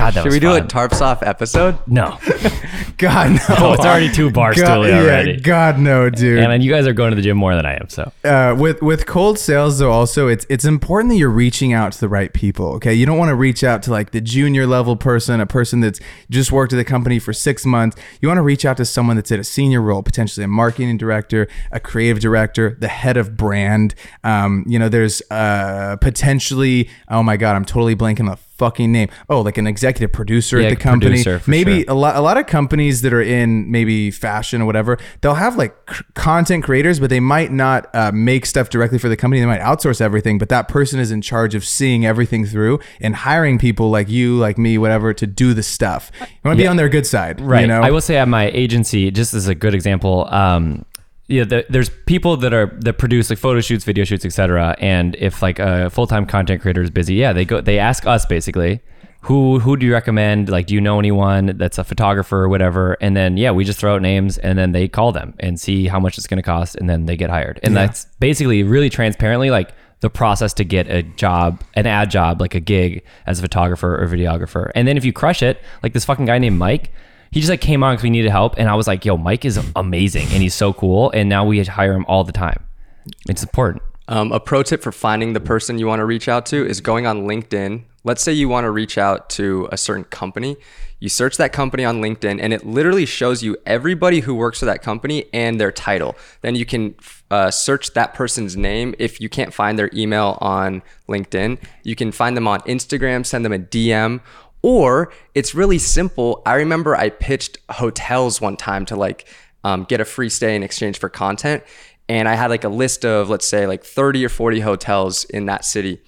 Speaker 1: God, that
Speaker 2: Should
Speaker 1: was
Speaker 2: we do a
Speaker 1: fun.
Speaker 2: tarps off episode?
Speaker 1: no,
Speaker 3: God no.
Speaker 1: Oh, it's already two bars
Speaker 3: God,
Speaker 1: already.
Speaker 3: Yeah, God no, dude.
Speaker 1: and then you guys are going to the gym more than I am. So
Speaker 3: uh, with with cold sales though also it's it's important that you're reaching out to the right people okay you don't want to reach out to like the junior level person a person that's just worked at the company for six months you want to reach out to someone that's at a senior role potentially a marketing director a creative director the head of brand um, you know there's uh, potentially oh my god i'm totally blanking on the fucking name. Oh like an executive producer
Speaker 1: Yeah,
Speaker 3: at the company.
Speaker 1: producer,
Speaker 3: maybe
Speaker 1: sure.
Speaker 3: a lot a lot of companies that are in maybe fashion or whatever they'll have like c- content creators but they might not uh, make stuff directly for the company. They might outsource everything but that person is in charge of seeing everything through and hiring people like you like me whatever to do the stuff. You want to be on their good side
Speaker 1: Right.
Speaker 3: you know?
Speaker 1: I will say at my agency, just as a good example, um, yeah, the, there's people that are that produce like photo shoots, video shoots, etc. And if like a full time content creator is busy, yeah, they go they ask us basically. Who, who do you recommend? Like, do you know anyone that's a photographer or whatever? And then, yeah, we just throw out names and then they call them and see how much it's going to cost and then they get hired. And that's basically really transparently like the process to get a job, an ad job, like a gig as a photographer or videographer. And then if you crush it, like this fucking guy named Mike, he just like came on because we needed help, and I was like, "Yo, Mike is amazing, and he's so cool." And now we hire him all the time. It's important.
Speaker 2: Um, a pro tip for finding the person you want to reach out to is going on LinkedIn. Let's say you want to reach out to a certain company. You search that company on LinkedIn, and it literally shows you everybody who works for that company and their title. Then you can uh, search that person's name. If you can't find their email on LinkedIn, you can find them on Instagram, send them a DM, or it's really simple. I remember I pitched hotels one time to like um, get a free stay in exchange for content. And I had like a list of, let's say, like 30 or 40 hotels in that city.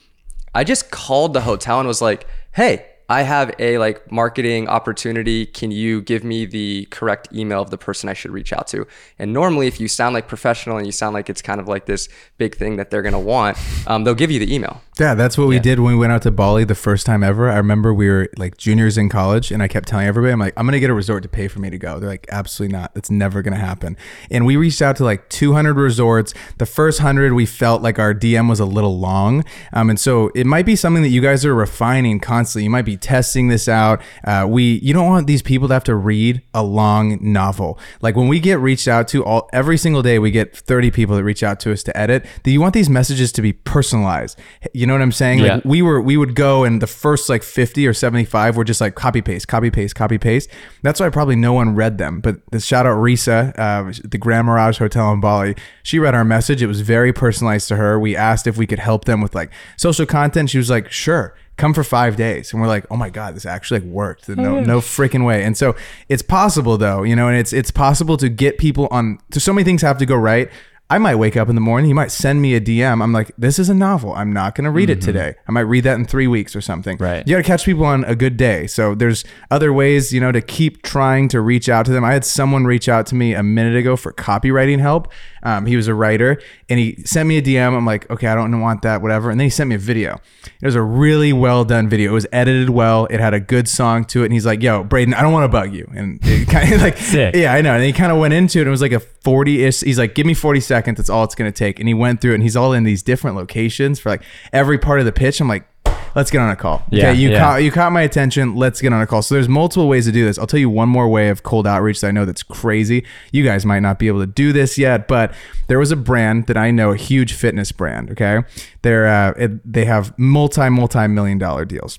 Speaker 2: I just called the hotel and was like, hey, I have a like marketing opportunity. Can you give me the correct email of the person I should reach out to? And normally, if you sound like professional and you sound like it's kind of like this big thing that they're gonna want, um, they'll give you the email.
Speaker 3: Yeah, that's what we did when we went out to Bali the first time ever. I remember we were like juniors in college, and I kept telling everybody, I'm like, I'm gonna get a resort to pay for me to go. They're like, absolutely not. That's never gonna happen. And we reached out to like 200 resorts. The first hundred, we felt like our DM was a little long, um, and so it might be something that you guys are refining constantly. You might be testing this out. Uh, we, you don't want these people to have to read a long novel. Like when we get reached out to, all every single day we get 30 people that reach out to us to edit. Do you want these messages to be personalized? You know what I'm saying?
Speaker 1: Yeah.
Speaker 3: Like we were we would go and the first like 50 or 75 were just like copy paste copy paste copy paste that's why probably no one read them but the shout out risa uh, the grand mirage hotel in bali she read our message it was very personalized to her we asked if we could help them with like social content she was like sure come for five days. And we're like oh my god this actually like worked. No mm-hmm. no freaking way. And so it's possible though you know and it's it's possible to get people on so so many things have to go right I might wake up in the morning. He might send me a DM. I'm like, this is a novel. I'm not going to read it today. I might read that in three weeks or something.
Speaker 1: Right.
Speaker 3: You got to catch people on a good day. So there's other ways, you know, to keep trying to reach out to them. I had someone reach out to me a minute ago for copywriting help. Um, he was a writer and he sent me a DM. I'm like, okay, I don't want that, whatever. And then he sent me a video. It was a really well done video. It was edited well. It had a good song to it. And he's like, yo, Braden, I don't want to bug you. And kind of like,
Speaker 1: Sick.
Speaker 3: yeah, I know. And he kind of went into it. It was like a 40 ish. He's like, give me 40 seconds. That's all it's going to take. And he went through it and he's all in these different locations for like every part of the pitch. I'm like, let's get on a call.
Speaker 1: Yeah,
Speaker 3: okay. You
Speaker 1: yeah.
Speaker 3: caught, you caught my attention. Let's get on a call. So there's multiple ways to do this. I'll tell you one more way of cold outreach that I know that's crazy. You guys might not be able to do this yet, but there was a brand that I know, a huge fitness brand. Okay. They're, uh, it, they have multi, multi million dollar deals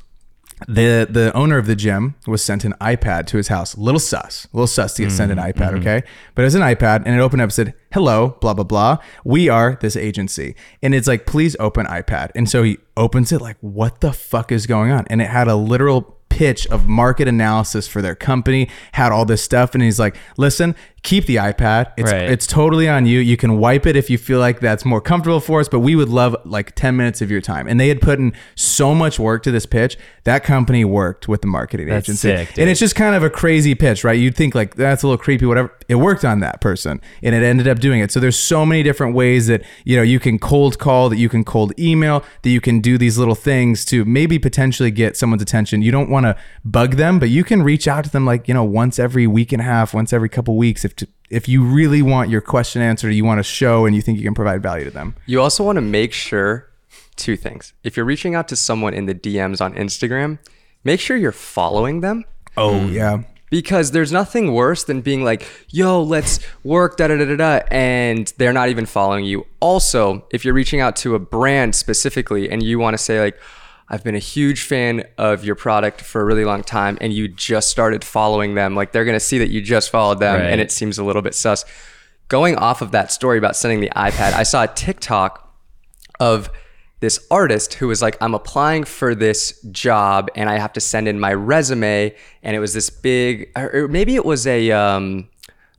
Speaker 3: the the owner of the gym was sent an iPad to his house. Little sus, little sus to get sent an mm, iPad, mm-hmm. okay? But it was an iPad, and it opened up and said, "Hello, blah blah blah. We are this agency," and it's like, "Please open iPad." And so he opens it, like, "What the fuck is going on?" And it had a literal pitch of market analysis for their company, had all this stuff, and he's like, "Listen, keep the iPad. It's
Speaker 1: Right.
Speaker 3: it's totally on you. You can wipe it if you feel like that's more comfortable for us, but we would love like 10 minutes of your time." And they had put in so much work to this pitch. That company worked with the marketing
Speaker 1: That's
Speaker 3: agency.
Speaker 1: sick,
Speaker 3: and it's just kind of a crazy pitch, right? You'd think like that's a little creepy whatever. It worked on that person and it ended up doing it. So there's so many different ways that, you know, you can cold call, that you can cold email, that you can do these little things to maybe potentially get someone's attention. You don't want to bug them, but you can reach out to them like, you know, once every week and a half, once every couple weeks if if you really want your question answered, you want to show and you think you can provide value to them.
Speaker 2: You also want to make sure two things. If you're reaching out to someone in the DMs on Instagram, make sure you're following them
Speaker 3: Oh, yeah.
Speaker 2: because there's nothing worse than being like, yo, let's work, da da da da da, and they're not even following you. Also, if you're reaching out to a brand specifically and you want to say, like, I've been a huge fan of your product for a really long time and you just started following them, like, they're going to see that you just followed them
Speaker 1: Right.
Speaker 2: and it seems a little bit sus. Going off of that story about sending the iPad, I saw a TikTok of this artist who was like, I'm applying for this job and I have to send in my resume. And it was this big, or or maybe it was a, um,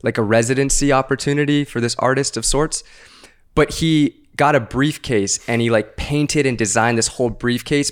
Speaker 2: like a residency opportunity for this artist of sorts. But he got a briefcase and he like painted and designed this whole briefcase,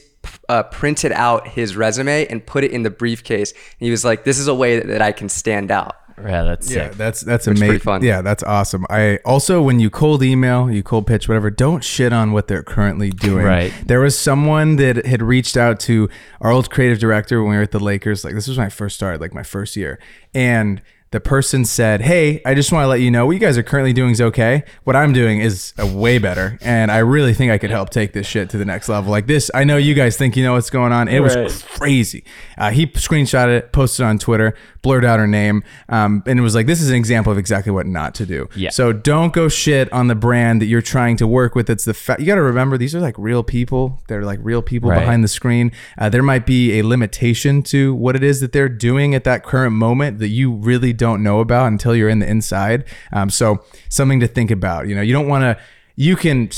Speaker 2: uh, printed out his resume and put it in the briefcase. And he was like, this is a way that, that I can stand out.
Speaker 1: Yeah, that's
Speaker 3: Yeah,
Speaker 1: sick.
Speaker 3: that's that's
Speaker 2: pretty
Speaker 3: amazing.
Speaker 2: fun.
Speaker 3: Yeah, that's awesome. I also when you cold email, you cold pitch, whatever, don't shit on what they're currently doing.
Speaker 1: Right.
Speaker 3: There was someone that had reached out to our old creative director when we were at the Lakers. Like this was when I first started, like my first year, and the person said, "Hey, I just want to let you know what you guys are currently doing is okay. What I'm doing is uh, way better, and I really think I could help take this shit to the next level. Like this, I know you guys think you know what's going on. It
Speaker 1: Right.
Speaker 3: was crazy. Uh, he screenshot it, posted it on Twitter, blurred out her name, um, and it was like, this is an example of exactly what not to do.
Speaker 1: Yeah.
Speaker 3: So don't go shit on the brand that you're trying to work with. It's the fa- you got to remember these are like real people. They're like real people
Speaker 1: Right.
Speaker 3: behind the screen. Uh, there might be a limitation to what it is that they're doing at that current moment that you really don't know about until you're in the inside. Um, so something to think about. You know, you don't want to. You can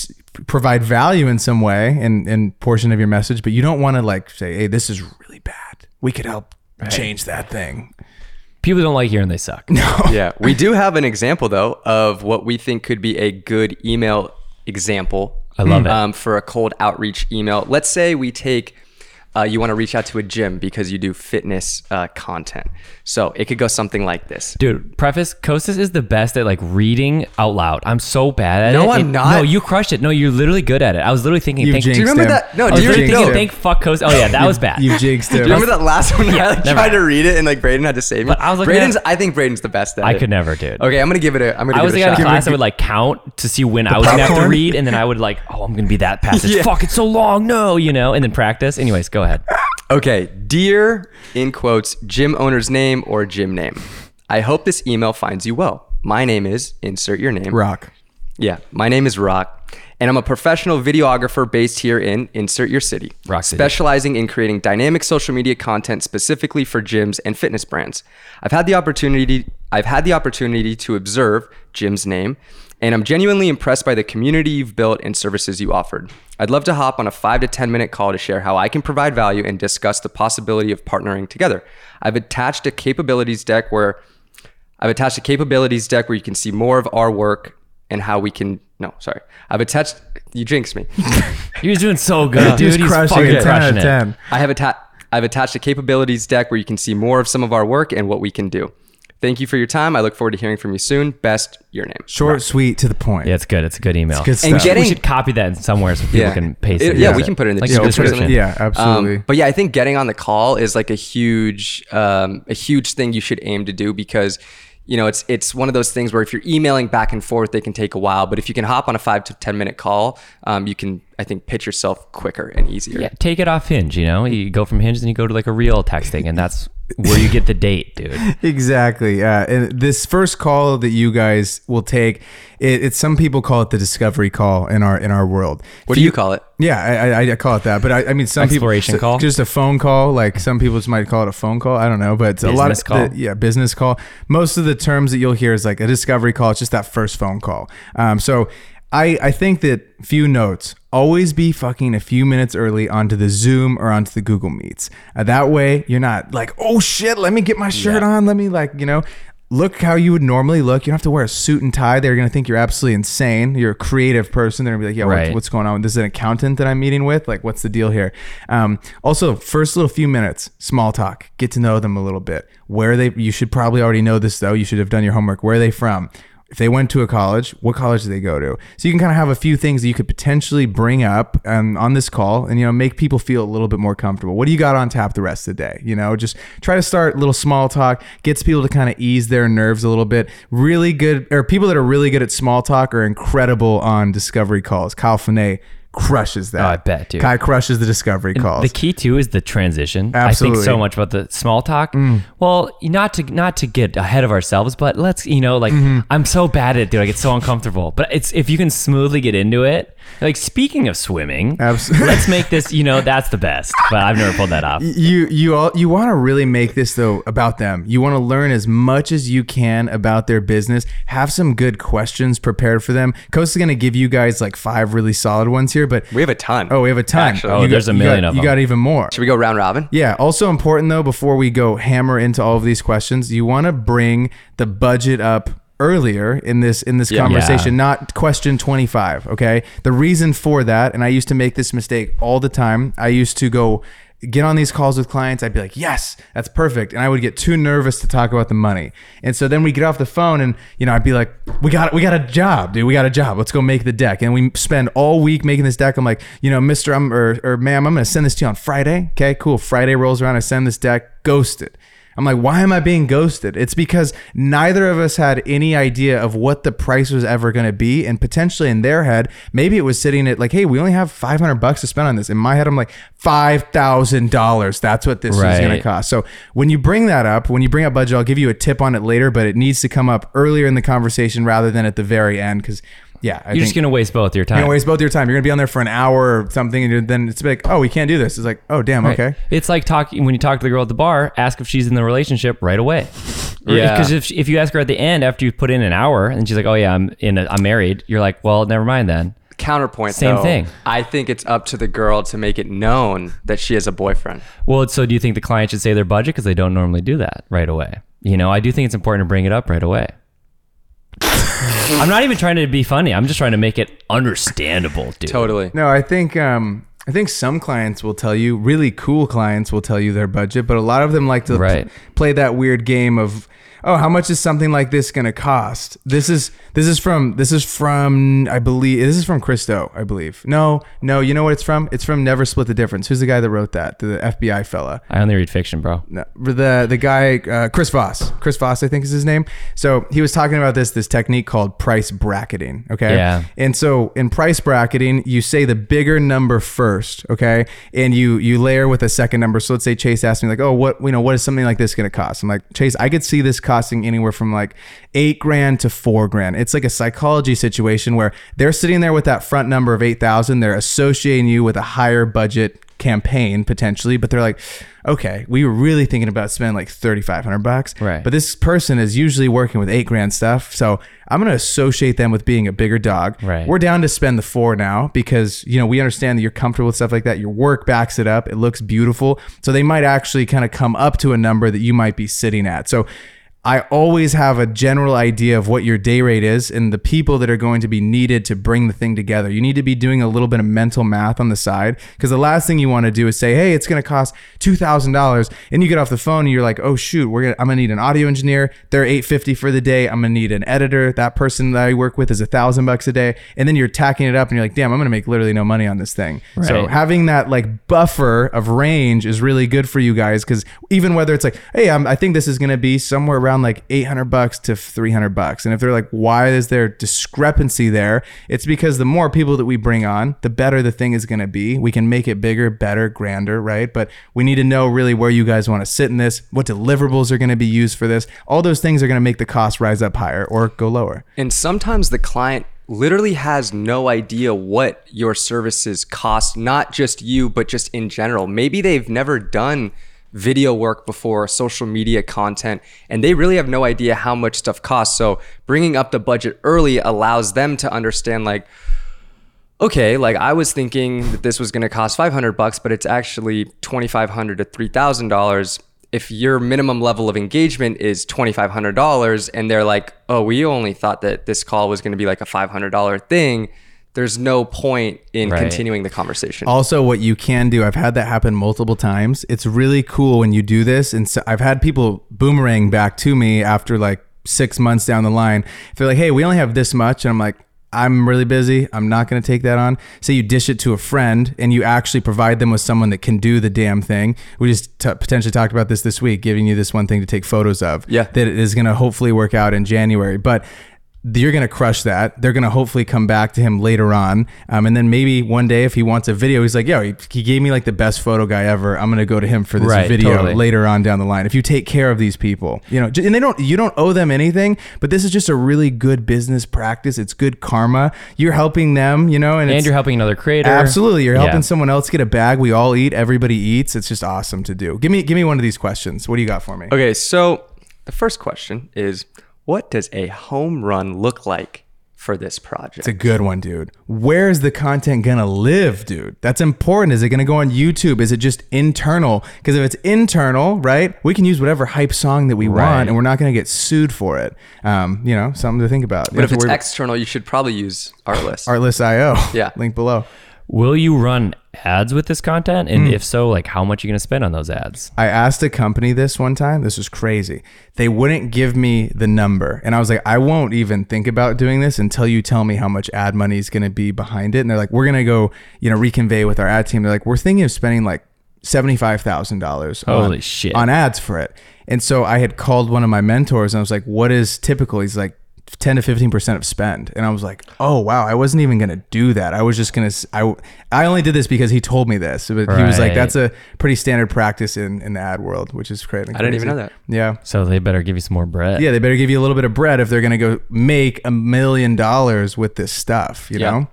Speaker 3: provide value in some way in in portion of your message, but you don't want to like say, "Hey, this is really bad. We could help change that thing."
Speaker 1: People don't like hearing they suck. No.
Speaker 2: yeah, we do have an example though of what we think could be a good email example.
Speaker 1: I love it.
Speaker 2: um, for a cold outreach email. Let's say we take uh, you want to reach out to a gym because you do fitness uh, content. So it could go something like this.
Speaker 1: Dude, preface, Kostas is the best at like reading out loud. I'm so bad at it.
Speaker 2: No, I'm
Speaker 1: It-
Speaker 2: not.
Speaker 1: No, you crushed it. No, you're literally good at it. I was literally thinking,
Speaker 3: You
Speaker 1: thank,
Speaker 3: jinxed
Speaker 2: Do you remember
Speaker 3: him.
Speaker 2: that? No,
Speaker 1: I
Speaker 2: do
Speaker 1: was
Speaker 2: you,
Speaker 1: literally
Speaker 3: jinxed
Speaker 1: thinking,
Speaker 3: him.
Speaker 1: thank fuck Kostas. Oh yeah, that was bad.
Speaker 3: You jinxed
Speaker 2: do you remember that last one? I like
Speaker 1: never.
Speaker 2: tried to read it and like Braden had to save me.
Speaker 1: But I was looking
Speaker 2: Braden's.
Speaker 1: at-
Speaker 2: I think Braden's the best at
Speaker 1: I
Speaker 2: it.
Speaker 1: could never, dude.
Speaker 2: Okay, I'm gonna give it a. I'm gonna
Speaker 1: I
Speaker 2: give
Speaker 1: was
Speaker 2: it
Speaker 1: the
Speaker 2: a
Speaker 1: guy in
Speaker 2: shot.
Speaker 1: class that would like count to see when I was gonna have to
Speaker 3: popcorn?
Speaker 1: read, and then I would like, oh, I'm gonna be that passage.
Speaker 2: Yeah.
Speaker 1: Fuck, it's so long. No, you know, and then practice. Anyways, go ahead.
Speaker 2: Okay, dear in quotes gym owner's name or gym name. I hope this email finds you well. My name is insert your name.
Speaker 3: Rock.
Speaker 2: Yeah, my name is Rock, and I'm a professional videographer based here in insert your city,
Speaker 1: Rock City.
Speaker 2: specializing in creating dynamic social media content specifically for gyms and fitness brands. I've had the opportunity I've had the opportunity to observe gym's name, and I'm genuinely impressed by the community you've built and services you offered. I'd love to hop on a 5 to 10 minute call to share how I can provide value and discuss the possibility of partnering together. I've attached a capabilities deck where I've attached a capabilities deck where you can see more of our work and how we can. No, sorry. I've attached. You jinxed me.
Speaker 1: He was doing so good, dude.
Speaker 3: He's
Speaker 1: He's
Speaker 3: crushing
Speaker 1: fucking
Speaker 3: it.
Speaker 1: crushing
Speaker 3: of
Speaker 1: it.
Speaker 3: 10.
Speaker 2: I have attached. I've attached a capabilities deck where you can see more of some of our work and what we can do. Thank you for your time. I look forward to hearing from you soon. Best, your name.
Speaker 3: Short, sweet, to the point.
Speaker 1: Yeah, it's good. It's a good email.
Speaker 3: good
Speaker 2: And getting-
Speaker 1: we should copy that in somewhere so people can paste it.
Speaker 2: yeah, we can put it in the
Speaker 1: Like
Speaker 2: description. or.
Speaker 3: Yeah, absolutely.
Speaker 2: Um, but yeah, I think getting on the call is like a huge, um, a huge thing you should aim to do because, you know, it's it's one of those things where if you're emailing back and forth, they can take a while. But if you can hop on a five to ten minute call, um, you can, I think, pitch yourself quicker and easier.
Speaker 1: Yeah, take it off Hinge. You know, you go from Hinge and you go to like a real texting, and that's where you get the date, dude.
Speaker 3: Exactly. Uh, and this first call that you guys will take, it, it's some people call it the discovery call in our in our world.
Speaker 2: What do you call it?
Speaker 3: Yeah, I, I, I call it that, but I, I mean some
Speaker 1: Exploration
Speaker 3: people
Speaker 1: call?
Speaker 3: just a phone call. Like some people just might call it a phone call. I don't know, but a lot of
Speaker 1: Business call?
Speaker 3: the- yeah, business call. Most of the terms that you'll hear is like a discovery call. It's just that first phone call. Um, so I I think that few notes always be fucking a few minutes early onto the Zoom or onto the Google Meets. Uh, that way you're not like oh shit, let me get my shirt on. Let me like you know look how you would normally look. You don't have to wear a suit and tie. They're gonna think you're absolutely insane. You're a creative person. They're gonna be like, yeah, what- what's going on? This is an accountant that I'm meeting with. Like, what's the deal here? Um, also, first little few minutes, small talk. Get to know them a little bit. Where are they? You should probably already know this though. You should have done your homework. Where are they from? If they went to a college, what college did they go to? So you can kind of have a few things that you could potentially bring up um, on this call, and you know, make people feel a little bit more comfortable. What do you got on tap the rest of the day? You know, just try to start a little small talk, gets people to kind of ease their nerves a little bit. Really good, or people that are really good at small talk are incredible on discovery calls. Kyle Finet crushes that.
Speaker 1: Oh, I bet, dude.
Speaker 3: Kai crushes the discovery calls.
Speaker 1: The key too is the transition. I think so much about the small talk. Mm. Well, not to not to get ahead of ourselves, but let's you know, like mm-hmm. I'm so bad at it, dude. I get so uncomfortable. But it's if you can smoothly get into it. Like speaking of swimming,
Speaker 3: Abs-
Speaker 1: let's make this. You know, that's the best. But I've never pulled that off.
Speaker 3: you you all you want to really make this though about them. You want to learn as much as you can about their business. Have some good questions prepared for them. Coast is going to give you guys like five really solid ones here, but
Speaker 2: We have a ton.
Speaker 3: oh, we have a ton.
Speaker 2: Actually.
Speaker 1: Oh,
Speaker 3: You
Speaker 1: there's a
Speaker 3: you
Speaker 1: million
Speaker 3: got,
Speaker 1: of
Speaker 3: You got even more.
Speaker 2: Should we go round robin?
Speaker 3: Yeah. Also important though, before we go hammer into all of these questions, you want to bring the budget up earlier in this in this conversation, not question 25, okay? The reason for that, and I used to make this mistake all the time. I used to go get on these calls with clients, I'd be like, "Yes, that's perfect." And I would get too nervous to talk about the money. And so then we get off the phone and, you know, I'd be like, "We got we got a job, dude. We got a job. Let's go make the deck." And we spend all week making this deck. I'm like, "You know, Mr. I'm or, or ma'am, I'm going to send this to you on Friday." Okay, cool. Friday rolls around, I send this deck, ghosted. I'm like, why am I being ghosted? It's because neither of us had any idea of what the price was ever going to be. And potentially in their head, maybe it was sitting at like, hey, we only have 500 bucks to spend on this. In my head, I'm like, $5,000. That's what this is going to cost. So when you bring that up, when you bring up budget, I'll give you a tip on it later, but it needs to come up earlier in the conversation rather than at the very end. Cause yeah, I
Speaker 1: You're just gonna waste both your time.
Speaker 3: you're gonna waste both your time. You're gonna be on there for an hour or something, and then it's like, oh, we can't do this. It's like, oh, damn,
Speaker 1: Right.
Speaker 3: okay.
Speaker 1: It's like talking when you talk to the girl at the bar. Ask if she's in the relationship right away.
Speaker 2: Yeah.
Speaker 1: Because if if you ask her at the end after you put in an hour and she's like, "Oh yeah, I'm in. A, I'm married," you're like, "Well, never mind then."
Speaker 2: Counterpoint.
Speaker 1: Same
Speaker 2: though,
Speaker 1: thing.
Speaker 2: I think it's up to the girl to make it known that she has a boyfriend.
Speaker 1: Well, so do you think the client should say their budget because they don't normally do that right away? You know, I do think it's important to bring it up right away. I'm not even trying to be funny. I'm just trying to make it understandable, dude.
Speaker 2: Totally.
Speaker 3: No, I think um, I think some clients will tell you, really cool clients will tell you their budget, but a lot of them like to
Speaker 1: Right.
Speaker 3: pl- play that weird game of, oh, how much is something like this going to cost? This is this is from this is from I believe this is from Chris Do, I believe. No, no, you know what it's from? It's from Never Split the Difference. Who's the guy that wrote that? The FBI fella.
Speaker 1: I only read fiction, bro.
Speaker 3: No, the the guy uh, Chris Voss. Chris Voss, I think is his name. So he was talking about this this technique called price bracketing. Okay.
Speaker 1: Yeah.
Speaker 3: And so in price bracketing, you say the bigger number first. Okay. And you you layer with a second number. So let's say Chase asked me like, oh, what you know, what is something like this going to cost? I'm like, Chase, I could see this costing anywhere from like eight grand to four grand. It's like a psychology situation where they're sitting there with that front number of eight thousand. They're associating you with a higher budget campaign potentially, but they're like, okay, we were really thinking about spending like thirty five hundred bucks,
Speaker 1: Right.
Speaker 3: But this person is usually working with eight grand stuff, so I'm gonna associate them with being a bigger dog.
Speaker 1: Right.
Speaker 3: We're down to spend the four now because you know we understand that you're comfortable with stuff like that. Your work backs it up. It looks beautiful, so they might actually kind of come up to a number that you might be sitting at. So. I always have a general idea of what your day rate is and the people that are going to be needed to bring the thing together. You need to be doing a little bit of mental math on the side because the last thing you want to do is say, "Hey, it's going to cost two thousand dollars," and you get off the phone and you're like, "Oh shoot, we're gonna, I'm going to need an audio engineer. They're eight fifty for the day. I'm going to need an editor. That person that I work with is a thousand bucks a day." And then you're tacking it up and you're like, "Damn, I'm going to make literally no money on this thing." So having that like buffer of range is really good for you guys because even whether it's like, hey, I'm, I think this is going to be somewhere around like 800 bucks to 300 bucks, and if they're like, why is there discrepancy there? It's because the more people that we bring on, the better the thing is going to be. We can make it bigger, better, grander, right? But we need to know really where you guys want to sit in this, what deliverables are going to be used for this. All those things are going to make the cost rise up higher or go lower.
Speaker 2: And sometimes the client literally has no idea what your services cost, not just you, but just in general. Maybe they've never done video work before, social media content, and they really have no idea how much stuff costs. So bringing up the budget early allows them to understand, like, okay, like I was thinking that this was going to cost 500 bucks, but it's actually 2500 to $3,000. If your minimum level of engagement is $2,500 and they're like, oh, we only thought that this call was going to be like a $500 thing, there's no point in
Speaker 1: Right.
Speaker 2: continuing the conversation.
Speaker 3: Also, what you can do, I've had that happen multiple times. It's really cool when you do this. And so I've had people boomerang back to me after like six months down the line. They're like, hey, we only have this much. And I'm like, I'm really busy. I'm not going to take that on. Say you dish it to a friend and you actually provide them with someone that can do the damn thing. We just t- potentially talked about this this week, giving you this one thing to take photos of.
Speaker 2: Yeah.
Speaker 3: That is going to hopefully work out in January. But you're going to crush that. They're going to hopefully come back to him later on. Um, and then maybe one day, if he wants a video, he's like, yo, he, he gave me like the best photo guy ever. I'm going to go to him for this
Speaker 1: Right,
Speaker 3: video
Speaker 1: totally.
Speaker 3: later on down the line. If you take care of these people, you know, and they don't, you don't owe them anything, but this is just a really good business practice. It's good karma. You're helping them, you know, and,
Speaker 1: And you're helping another creator.
Speaker 3: Absolutely, you're helping
Speaker 1: Yeah.
Speaker 3: someone else get a bag. We all eat. Everybody eats. It's just awesome to do. Give me, give me one of these questions. What do you got for me?
Speaker 2: okay, so the first question is what does a home run look like for this project?
Speaker 3: It's a good one, dude. Where is the content gonna live, dude? That's important. Is it gonna go on YouTube? Is it just internal? Because if it's internal, right, we can use whatever hype song that we
Speaker 1: Right.
Speaker 3: want, and we're not gonna get sued for it. Um, you know, something to think about.
Speaker 2: but if it's external, you should probably use Artlist.
Speaker 3: Artlist.io,
Speaker 2: Yeah.
Speaker 3: link below.
Speaker 1: Will you run ads with this content? And hmm. if so, like how much are you gonna spend on those ads?
Speaker 3: I asked a company this one time. This was crazy. They wouldn't give me the number. And I was like, I won't even think about doing this until you tell me how much ad money is going to be behind it. And they're like, we're going to go, you know, reconvey with our ad team. They're like, we're thinking of spending like $75,000
Speaker 1: Holy
Speaker 3: on,
Speaker 1: shit.
Speaker 3: on ads for it. And so I had called one of my mentors and I was like, what is typical? He's like, 10 to 15% of spend. And I was like, oh, wow, I wasn't even going to do that. I was just going to, I, I only did this because he told me this. But he was like, that's a pretty standard practice in, in the ad world, which is crazy.
Speaker 2: I didn't even know that.
Speaker 3: Yeah.
Speaker 1: So they better give you some more bread.
Speaker 3: Yeah, they better give you a little bit of bread if they're going to go make a million dollars with this stuff, you
Speaker 2: Yeah.
Speaker 3: know?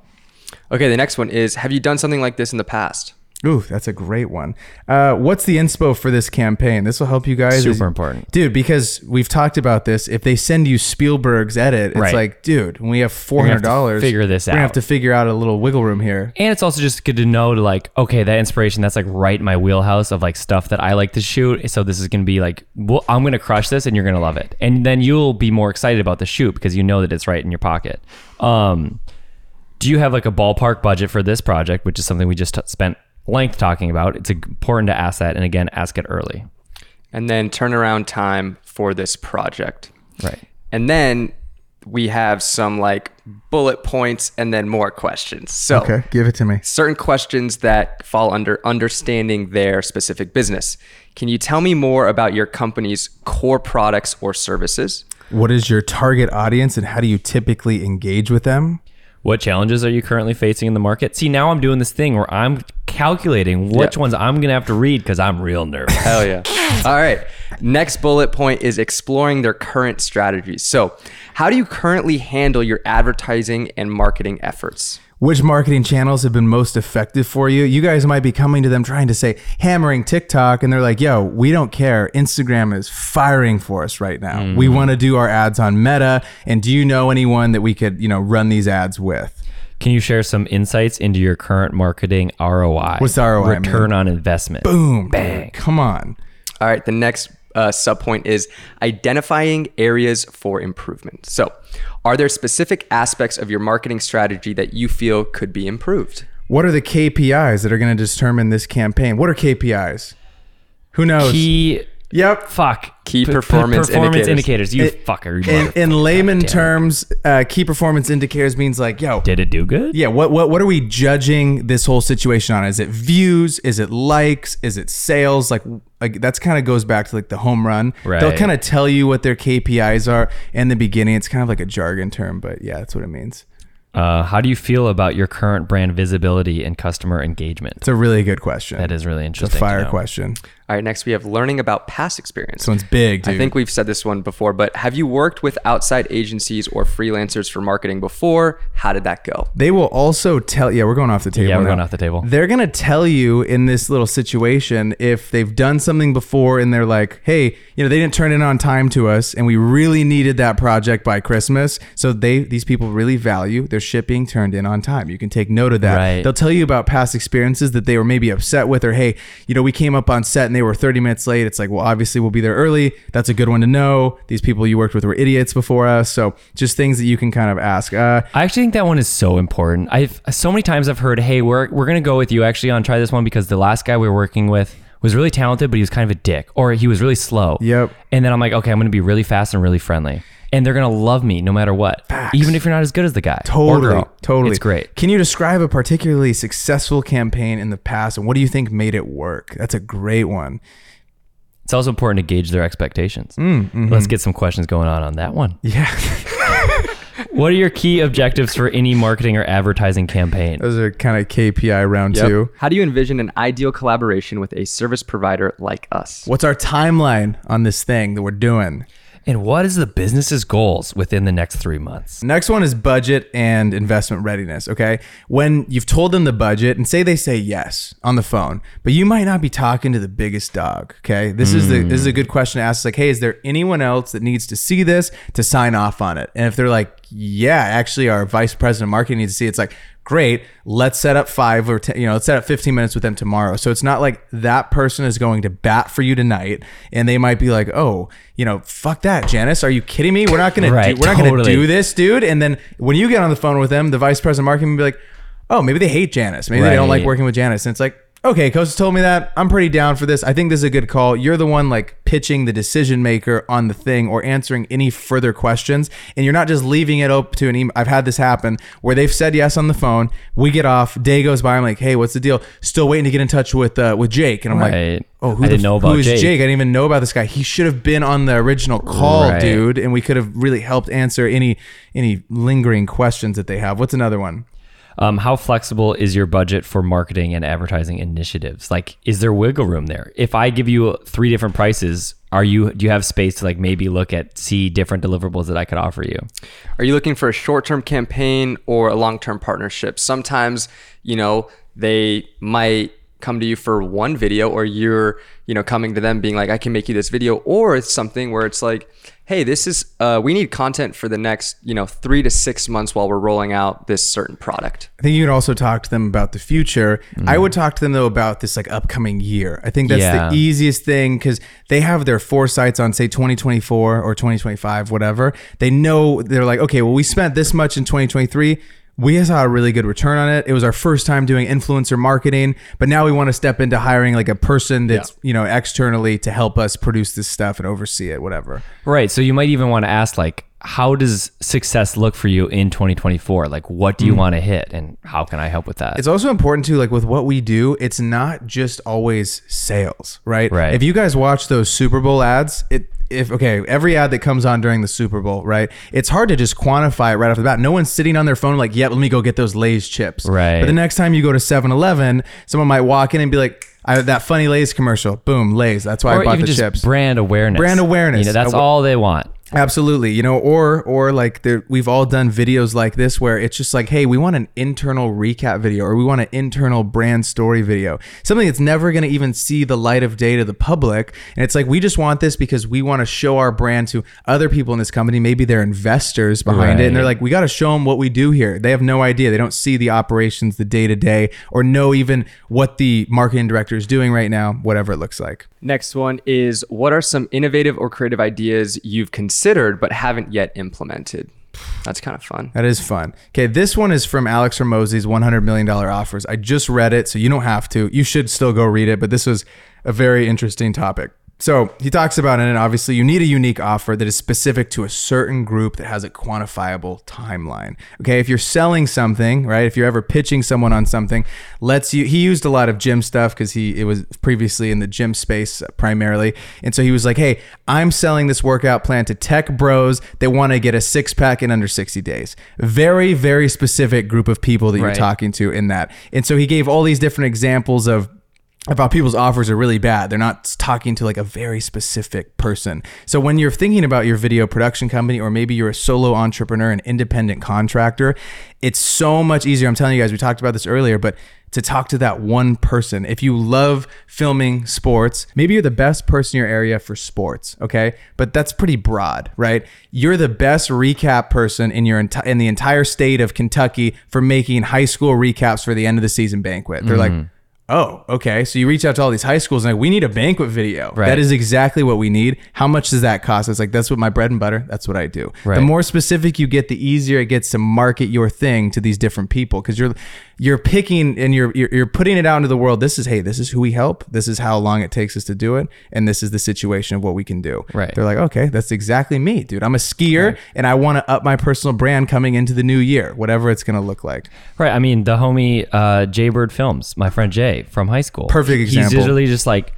Speaker 2: Okay, the next one is Have you done something like this in the past?
Speaker 3: Ooh, that's a great one. Uh, what's the inspo for this campaign? This will help you guys.
Speaker 1: Super important.
Speaker 3: Dude, because we've talked about this. If they send you Spielberg's edit, it's
Speaker 1: Right.
Speaker 3: like, dude, we have
Speaker 1: gonna have to
Speaker 3: $400,
Speaker 1: figure this
Speaker 3: we're
Speaker 1: out.
Speaker 3: have to figure out a little wiggle room here.
Speaker 1: And it's also just good to know to like, okay, that inspiration, that's like right in my wheelhouse of like stuff that I like to shoot. So this is going to be like, well, I'm going to crush this and you're going to love it. And then you'll be more excited about the shoot because you know that it's right in your pocket. Um, do you have like a ballpark budget for this project, which is something we just t- spent length talking about. It's important to ask that, and again, ask it early.
Speaker 2: And then turnaround time for this project.
Speaker 1: Right.
Speaker 2: And then we have some like bullet points and then more questions. So
Speaker 3: Okay, give it to me.
Speaker 2: certain questions that fall under understanding their specific business. Can you tell me more about your company's core products or services?
Speaker 3: What is your target audience and how do you typically engage with them?
Speaker 1: What challenges are you currently facing in the market? See, now I'm doing this thing where I'm calculating which
Speaker 2: Yeah.
Speaker 1: ones I'm gonna have to read because I'm real nervous.
Speaker 2: Hell yeah. All right. Next bullet point is exploring their current strategies. So, how do you currently handle your advertising and marketing efforts?
Speaker 3: Which marketing channels have been most effective for you? You guys might be coming to them trying to say hammering TikTok, and they're like, yo, we don't care. Instagram is firing for us right now. We mm. want to do our ads on Meta. And do you know anyone that we could, you know, run these ads with?
Speaker 1: Can you share some insights into your current marketing ROI?
Speaker 3: What's ROI mean?
Speaker 1: Return on investment.
Speaker 3: Boom.
Speaker 1: Bang.
Speaker 3: Come on.
Speaker 2: All right, the next uh, sub point is identifying areas for improvement. So, are there specific aspects of your marketing strategy that you feel could be improved?
Speaker 3: What are the KPIs that are going to determine this campaign? What are KPIs? Who knows?
Speaker 1: Key.
Speaker 3: Yep.
Speaker 1: Fuck.
Speaker 2: Key
Speaker 1: P- p-
Speaker 2: performance
Speaker 1: performance
Speaker 2: indicators.
Speaker 1: indicators. You
Speaker 3: It-
Speaker 1: fucker. you
Speaker 3: In, in layman
Speaker 1: Goddamn.
Speaker 3: terms, uh, key performance indicators means like, yo,
Speaker 1: Did it do good?
Speaker 3: Yeah, what what what are we judging this whole situation on? Is it views? Is it likes? Is it sales? Like like that's kind of goes back to like the home run.
Speaker 1: Right.
Speaker 3: They'll kind of tell you what their KPIs are in the beginning. It's kind of like a jargon term, but yeah, that's what it means.
Speaker 1: Uh, how do you feel about your current brand visibility and customer engagement?
Speaker 3: It's a really good question.
Speaker 1: That is really interesting.
Speaker 3: it's a
Speaker 1: interesting. to
Speaker 3: fire
Speaker 1: know.
Speaker 3: question.
Speaker 2: All right, next we have learning about past experience.
Speaker 3: This one's big, dude.
Speaker 2: I think we've said this one before, but have you worked with outside agencies or freelancers for marketing before? How did that go?
Speaker 3: They will also tell. Yeah, we're going off the table.
Speaker 1: Yeah, we're
Speaker 3: now.
Speaker 1: going off the table.
Speaker 3: They're gonna tell you in this little situation if they've done something before and they're like, "Hey, you know, they didn't turn in on time to us, and we really needed that project by Christmas." So they these people really value their shipping turned in on time. You can take note of that.
Speaker 1: Right.
Speaker 3: They'll tell you about past experiences that they were maybe upset with, or hey, you know, we came up on set and they were 30 minutes late. It's like, well, obviously we'll be there early. That's a good one to know. These people you worked with were idiots before us. So just things that you can kind of ask. Uh,
Speaker 1: I actually think that one is so important. I've so many times I've heard, "Hey, we're we're gonna go with you actually on try this one because the last guy we were working with was really talented, but he was kind of a dick, or he was really slow."
Speaker 3: Yep.
Speaker 1: And then I'm like, okay, I'm gonna be really fast and really friendly, and they're gonna love me no matter what, even if you're not as good as the guy. or
Speaker 3: Totally,
Speaker 1: girl.
Speaker 3: totally.
Speaker 1: It's great.
Speaker 3: Can you describe a particularly successful campaign in the past, and what do you think made it work? That's a great one.
Speaker 1: It's also important to gauge their expectations.
Speaker 3: Mm,
Speaker 1: Let's get some questions going on on that one.
Speaker 3: Yeah,
Speaker 1: What are your key objectives for any marketing or advertising campaign?
Speaker 3: those are kind of KPI round two.
Speaker 2: How do you envision an ideal collaboration with a service provider like us?
Speaker 3: What's our timeline on this thing that we're doing?
Speaker 1: And what is the business's goals within the next three months?
Speaker 3: Next one is budget and investment readiness. Okay. When you've told them the budget and say they say yes on the phone, but you might not be talking to the biggest dog. Okay. This is the this is a good question to ask. It's like, hey, is there anyone else that needs to see this to sign off on it? And if they're like, yeah, actually our vice president of marketing needs to see it, it's like, great, let's set up five or 10, you know, let's set up 15 minutes with them tomorrow. So it's not like that person is going to bat for you tonight and they might be like, oh, you know, fuck that, Janice. Are you kidding me? We're not going
Speaker 1: Right,
Speaker 3: to, we're not going to do this, dude. And then when you get on the phone with them, the vice president marketing will be like, oh, maybe they hate Janice. Maybe they don't like working with Janice. And it's like, okay, coach told me that. I'm pretty down for this. I think this is a good call. You're the one like pitching the decision maker on the thing or answering any further questions. And you're not just leaving it open to an email. I've had this happen where they've said yes on the phone. We get off. Day goes by. I'm like, hey, what's the deal? Still waiting to get in touch with uh, with Jake. And I'm
Speaker 1: Right.
Speaker 3: like, oh, who
Speaker 1: I didn't know
Speaker 3: f- who
Speaker 1: about
Speaker 3: is
Speaker 1: Jake.
Speaker 3: Jake? I didn't even know about this guy. He should have been on the original call,
Speaker 1: Right.
Speaker 3: dude. And we could have really helped answer any any lingering questions that they have. What's another one?
Speaker 1: Um, how flexible is your budget for marketing and advertising initiatives? Like, is there wiggle room there? If I give you three different prices, are you do you have space to like maybe look at see different deliverables that I could offer you?
Speaker 2: Are you looking for a short-term campaign or a long-term partnership? Sometimes, you know, they might come to you for one video or you're, you know, coming to them being like, I can make you this video. Or it's something where it's like, hey, this is, uh, we need content for the next, you know, three to six months while we're rolling out this certain product.
Speaker 3: I think you can also talk to them about the future. I would talk to them though about this like upcoming year. I think that's
Speaker 1: Yeah.
Speaker 3: the easiest thing because they have their foresights on say 2024 or 2025, whatever. They know they're like, okay, well, we spent this much in 2023. We saw a really good return on it. It was our first time doing influencer marketing, but now we want to step into hiring like a person that's, you know, externally to help us produce this stuff and oversee it, whatever.
Speaker 1: Right. So you might even want to ask like, how does success look for you in 2024? Like, what do you hmm. want to hit, and how can I help with that?
Speaker 3: It's also important too, like with what we do, it's not just always sales, right?
Speaker 1: Right.
Speaker 3: If you guys watch those Super Bowl ads, it if okay, every ad that comes on during the Super Bowl, right? It's hard to just quantify it right off the bat. No one's sitting on their phone like, "Yeah, let me go get those Lay's chips."
Speaker 1: Right.
Speaker 3: But the next time you go to 7-Eleven, someone might walk in and be like, I, "That funny Lay's commercial, boom, Lay's. That's why I bought the
Speaker 1: just
Speaker 3: chips."
Speaker 1: brand awareness.
Speaker 3: Brand awareness.
Speaker 1: You know, that's
Speaker 3: Awa-
Speaker 1: all they want.
Speaker 3: Absolutely, you know, or or like there, we've all done videos like this where it's just like, hey, we want an internal recap video or we want an internal brand story video, something that's never going to even see the light of day to the public, and it's like we just want this because we want to show our brand to other people in this company. Maybe they're investors behind it, and they're like, we got to show them what we do here. They have no idea. They don't see the operations, the day to day, or know even what the marketing director is doing right now, whatever it looks like.
Speaker 2: Next one is what are some innovative or creative ideas you've considered but haven't yet implemented? That's kind of fun.
Speaker 3: That is fun. Okay, this one is from Alex Hormozi's $100 million offers. I just read it, so you don't have to. You should still go read it, but this was a very interesting topic. So he talks about it, and obviously, you need a unique offer that is specific to a certain group that has a quantifiable timeline. Okay, if you're selling something, right? If you're ever pitching someone on something, let's you. He used a lot of gym stuff because he it was previously in the gym space uh, primarily, and so he was like, "Hey, I'm selling this workout plan to tech bros that want to get a six pack in under 60 days." Very, very specific group of people that you're
Speaker 1: Right.
Speaker 3: talking to in that, and so he gave all these different examples of about people's offers are really bad. They're not talking to like a very specific person. So when you're thinking about your video production company, or maybe you're a solo entrepreneur, an independent contractor, it's so much easier. I'm telling you guys, we talked about this earlier, but to talk to that one person. If you love filming sports, maybe you're the best person in your area for sports, okay? But that's pretty broad, right? You're the best recap person in your enti- in the entire state of Kentucky for making high school recaps for the end of the season banquet. They're like mm-hmm. Oh, okay. So you reach out to all these high schools and like, we need a banquet video.
Speaker 1: Right.
Speaker 3: That is exactly what we need. How much does that cost? It's like, that's what my bread and butter. That's what I do.
Speaker 1: Right.
Speaker 3: The more specific you get, the easier it gets to market your thing to these different people. Cause you're, you're picking and you're, you're, you're putting it out into the world. This is, Hey, this is who we help. This is how long it takes us to do it. And this is the situation of what we can do.
Speaker 1: Right.
Speaker 3: They're like, okay, that's exactly me, dude. I'm a skier and I want to up my personal brand coming into the new year, whatever it's going to look like.
Speaker 1: Right. I mean, the homie uh, Jaybird Films, my friend Jay from high school.
Speaker 3: Perfect example.
Speaker 1: He's literally just like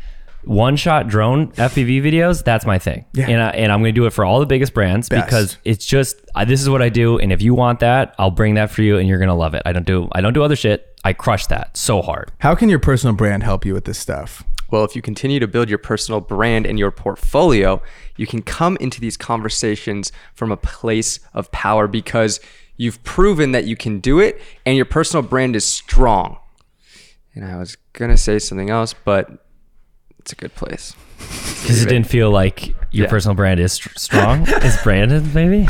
Speaker 1: one shot drone FPV videos. That's my thing.
Speaker 3: Yeah.
Speaker 1: And, I, and I'm going to do it for all the biggest brands
Speaker 3: Best.
Speaker 1: because it's just I, this is what I do. And if you want that, I'll bring that for you, and you're going to love it. I don't do I don't do other shit. I crush that so hard.
Speaker 3: How can your personal brand help you with this stuff?
Speaker 2: Well, if you continue to build your personal brand and your portfolio, you can come into these conversations from a place of power because you've proven that you can do it and your personal brand is strong. And I was going to say something else, but it's a good place.
Speaker 1: Because it didn't feel like your
Speaker 2: Yeah.
Speaker 1: personal brand is str- strong. is Brandon maybe?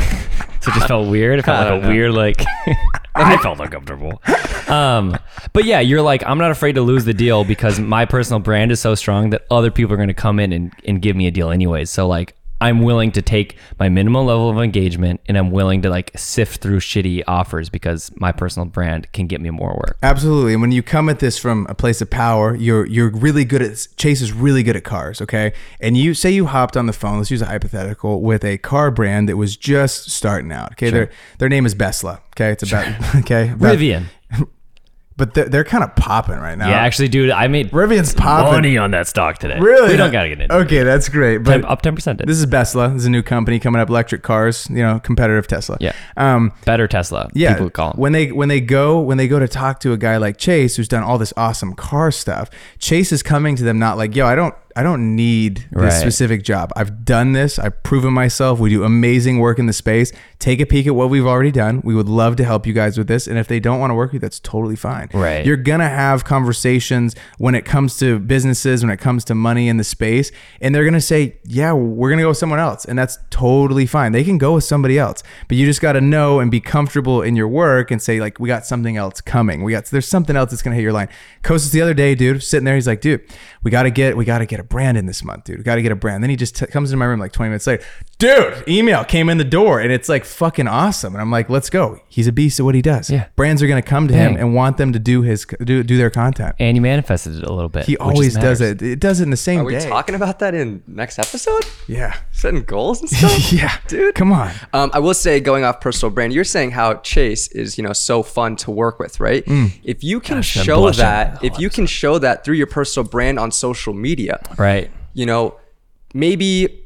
Speaker 1: So it just felt weird. It felt like a weird like. I felt uncomfortable. Um, but yeah, you're like I'm not afraid to lose the deal because my personal brand is so strong that other people are going to come in and, and give me a deal anyways. So like I'm willing to take my minimal level of engagement and I'm willing to like sift through shitty offers because my personal brand can get me more work.
Speaker 3: Absolutely. And when you come at this from a place of power, you're you're really good at Chase is really good at cars, okay? And you say you hopped on the phone, let's use a hypothetical, with a car brand that was just starting out. Okay. Their their name is Besla. Okay. It's about okay. About-
Speaker 1: Rivian.
Speaker 3: But they're, they're kind of popping right now.
Speaker 1: Yeah, actually, dude, I made
Speaker 3: Rivian's popping.
Speaker 1: money on that stock today.
Speaker 3: Really?
Speaker 1: We don't gotta get into it.
Speaker 3: Okay, that's great. But
Speaker 1: Ten- up ten percent.
Speaker 3: this is Besla. This is a new company coming up, electric cars, you know, competitive Tesla.
Speaker 1: Yeah.
Speaker 3: Um
Speaker 1: better Tesla.
Speaker 3: yeah,
Speaker 1: people call them.
Speaker 3: when they when they go when they go to talk to a guy like Chase who's done all this awesome car stuff, Chase is coming to them not like, yo, I don't I don't need this
Speaker 1: Right.
Speaker 3: specific job. I've done this. I've proven myself. We do amazing work in the space. Take a peek at what we've already done. We would love to help you guys with this. And if they don't want to work with you, that's totally fine.
Speaker 1: Right.
Speaker 3: You're gonna have conversations when it comes to businesses, when it comes to money in the space, and they're gonna say, "Yeah, we're gonna go with someone else," and that's totally fine. They can go with somebody else, but you just got to know and be comfortable in your work and say, like, "We got something else coming. We got there's something else that's gonna hit your line." Kostas the other day, dude, sitting there, he's like, "Dude, we got to get we got to get a brand in this month, dude. We got to get a brand." Then he just t- comes into my room like 20 minutes later. Dude, email came in the door and it's like fucking awesome. And I'm like, let's go. He's a beast at what he does.
Speaker 1: Yeah.
Speaker 3: Brands are going to come to him and want them to do his do, do their content.
Speaker 1: And you manifested it a little bit.
Speaker 3: He always does it. It does it in the same
Speaker 2: Are we
Speaker 3: day.
Speaker 2: talking about that in next episode?
Speaker 3: yeah.
Speaker 2: Setting goals and stuff?
Speaker 3: yeah.
Speaker 2: Dude.
Speaker 3: Come on.
Speaker 2: Um, I will say, going off personal brand, you're saying how Chase is, you know, so fun to work with, right?
Speaker 3: Mm.
Speaker 2: If you can
Speaker 1: Gosh,
Speaker 2: show that, if you can show that through your personal brand on social media,
Speaker 1: Right.
Speaker 2: you know, maybe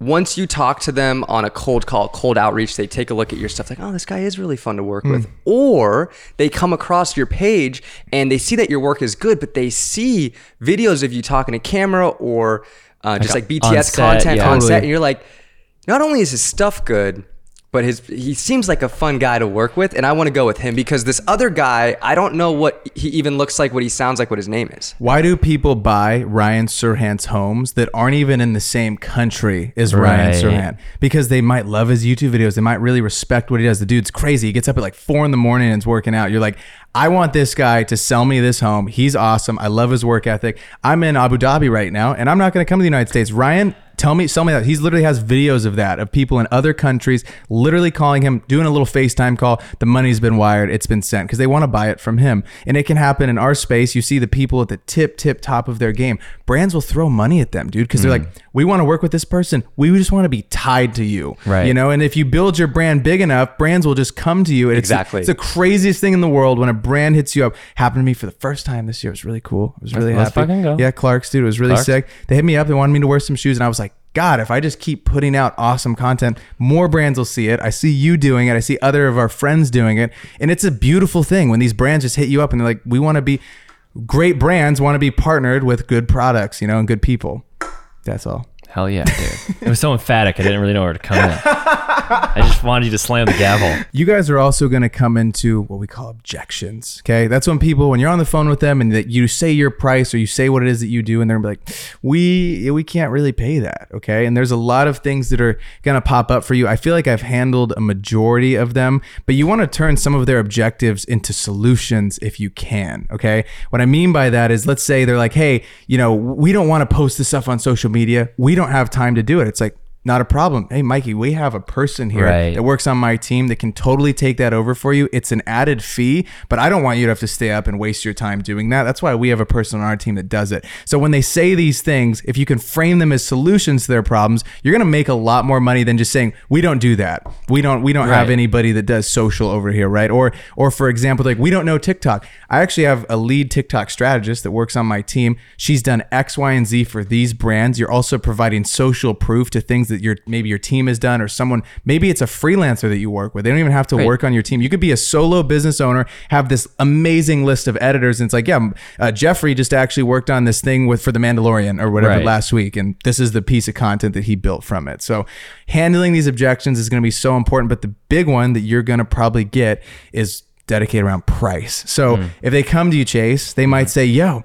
Speaker 2: once you talk to them on a cold call, cold outreach, they take a look at your stuff like, oh, this guy is really fun to work with. Or they come across your page and they see that your work is good, but they see videos of you talking to camera or uh, just like,
Speaker 1: on
Speaker 2: BTS
Speaker 1: set,
Speaker 2: content
Speaker 1: yeah.
Speaker 2: on set. And you're like, not only is his stuff good, but his he seems like a fun guy to work with, and I want to go with him because this other guy, I don't know what he even looks like, what he sounds like, what his name is.
Speaker 3: Why do people buy Ryan Serhant's homes that aren't even in the same country as Ryan
Speaker 1: Right.
Speaker 3: Serhant? Because they might love his YouTube videos. They might really respect what he does. The dude's crazy. He gets up at like four in the morning and is working out. You're like, I want this guy to sell me this home. He's awesome. I love his work ethic. I'm in Abu Dhabi right now, and I'm not going to come to the United States. Ryan, tell me, sell me that. He's literally has videos of that of people in other countries literally calling him, doing a little FaceTime call. The money's been wired. It's been sent because they want to buy it from him. And it can happen in our space. You see the people at the tip, tip top of their game. Brands will throw money at them, dude, because they're hmm. like, we want to work with this person. We just want to be tied to you.
Speaker 1: Right.
Speaker 3: You know, and if you build your brand big enough, brands will just come to you. And it's-
Speaker 2: Exactly.
Speaker 3: It's the craziest thing in the world when a brand hits you up. Happened to me for the first time this year. It was really cool. I was really
Speaker 1: Let's
Speaker 3: happy.
Speaker 1: fucking go.
Speaker 3: Yeah, Clark's dude. It was really
Speaker 1: Clark's.
Speaker 3: sick. They hit me up. They wanted me to wear some shoes, and I was like, God, if I just keep putting out awesome content, more brands will see it. I see you doing it. I see other of our friends doing it, and it's a beautiful thing when these brands just hit you up and they're like, we want to be great brands, want to be partnered with good products, you know, and good people. That's all.
Speaker 1: Hell yeah, dude. it was so emphatic. I didn't really know where to come in. I just wanted you to slam the gavel.
Speaker 3: You guys are also going to come into what we call objections. Okay. That's when people, when you're on the phone with them and that you say your price or you say what it is that you do, and they're like, we, we can't really pay that. Okay. And there's a lot of things that are going to pop up for you. I feel like I've handled a majority of them, but you want to turn some of their objectives into solutions if you can. Okay. What I mean by that is let's say they're like, hey, you know, we don't want to post this stuff on social media. We don't have time to do it. It's like, not a problem. Hey, Mikey, we have a person here
Speaker 1: Right.
Speaker 3: that works on my team that can totally take that over for you. It's an added fee, but I don't want you to have to stay up and waste your time doing that. That's why we have a person on our team that does it. So when they say these things, if you can frame them as solutions to their problems, you're going to make a lot more money than just saying, "We don't do that. We don't we don't have anybody that does social over here, right?" Or or for example, like we don't know TikTok. I actually have a lead TikTok strategist that works on my team. She's done X, Y, and Z for these brands. You're also providing social proof to things that your maybe your team has done or someone maybe it's a freelancer that you work with. They don't even have to
Speaker 1: Right.
Speaker 3: work on your team. You could be a solo business owner, have this amazing list of editors, and it's like, yeah, uh, Jeffrey just actually worked on this thing with for the Mandalorian or whatever
Speaker 1: Right.
Speaker 3: last week, and this is the piece of content that he built from it. So handling these objections is going to be so important. But the big one that you're going to probably get is dedicated around price. So if they come to you, Chase, they might say, yo,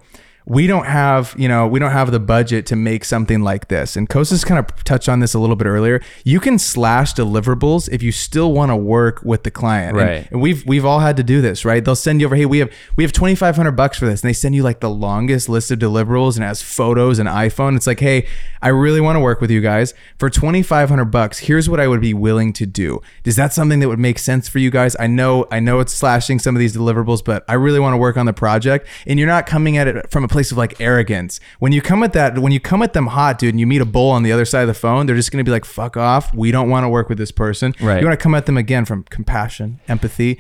Speaker 3: we don't have, you know, we don't have the budget to make something like this. And Kostas kind of touched on this a little bit earlier. You can slash deliverables if you still want to work with the client. And-
Speaker 1: Right.
Speaker 3: and we've we've all had to do this, right? They'll send you over, hey, we have we have twenty five hundred bucks for this, and they send you like the longest list of deliverables and has photos and iPhone. It's like, hey, I really want to work with you guys for twenty five hundred bucks. Here's what I would be willing to do. Is that something that would make sense for you guys? I know I know it's slashing some of these deliverables, but I really want to work on the project. And you're not coming at it from a place of like arrogance. When you come at that, when you come at them hot, dude, and you meet a bull on the other side of the phone, they're just gonna be like, fuck off. We don't want to work with this person.
Speaker 1: Right.
Speaker 3: You want to come at them again from compassion, empathy,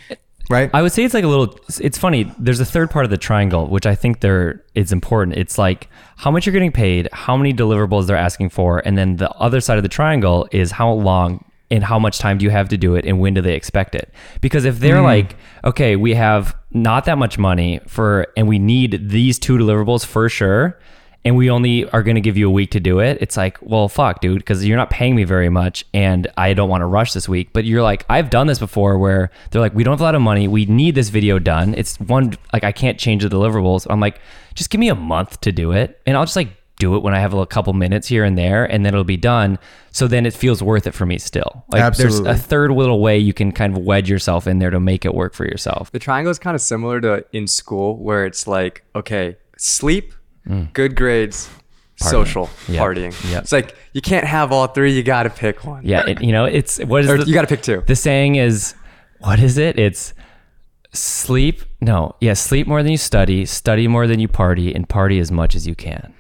Speaker 3: right?
Speaker 1: I would say it's like a little. It's funny. There's a third part of the triangle, which I think there it's important. It's like how much you're getting paid, how many deliverables they're asking for, and then the other side of the triangle is how long and how much time do you have to do it, and when do they expect it? Because if they're mm-hmm. like, okay, we have not that much money for, and we need these two deliverables for sure. And we only are going to give you a week to do it. It's like, well, fuck, dude, because you're not paying me very much, and I don't want to rush this week. But you're like, I've done this before, where they're like, we don't have a lot of money. We need this video done. It's one like I can't change the deliverables. I'm like, just give me a month to do it, and I'll just like do it when I have a couple minutes here and there, and then it'll be done. So then it feels worth it for me still. Like
Speaker 3: Absolutely.
Speaker 1: there's a third little way you can kind of wedge yourself in there to make it work for yourself.
Speaker 2: The triangle is kind of similar to in school where it's like, okay, sleep, mm. good grades, social,
Speaker 1: Yep.
Speaker 2: partying.
Speaker 1: Yep.
Speaker 2: It's like you can't have all three. You got to pick one.
Speaker 1: Yeah, it, you know, it's what is
Speaker 2: Or
Speaker 1: the,
Speaker 2: you got to pick two.
Speaker 1: the saying is what is it? It's sleep. No, yeah, sleep more than you study, study more than you party, and party as much as you can.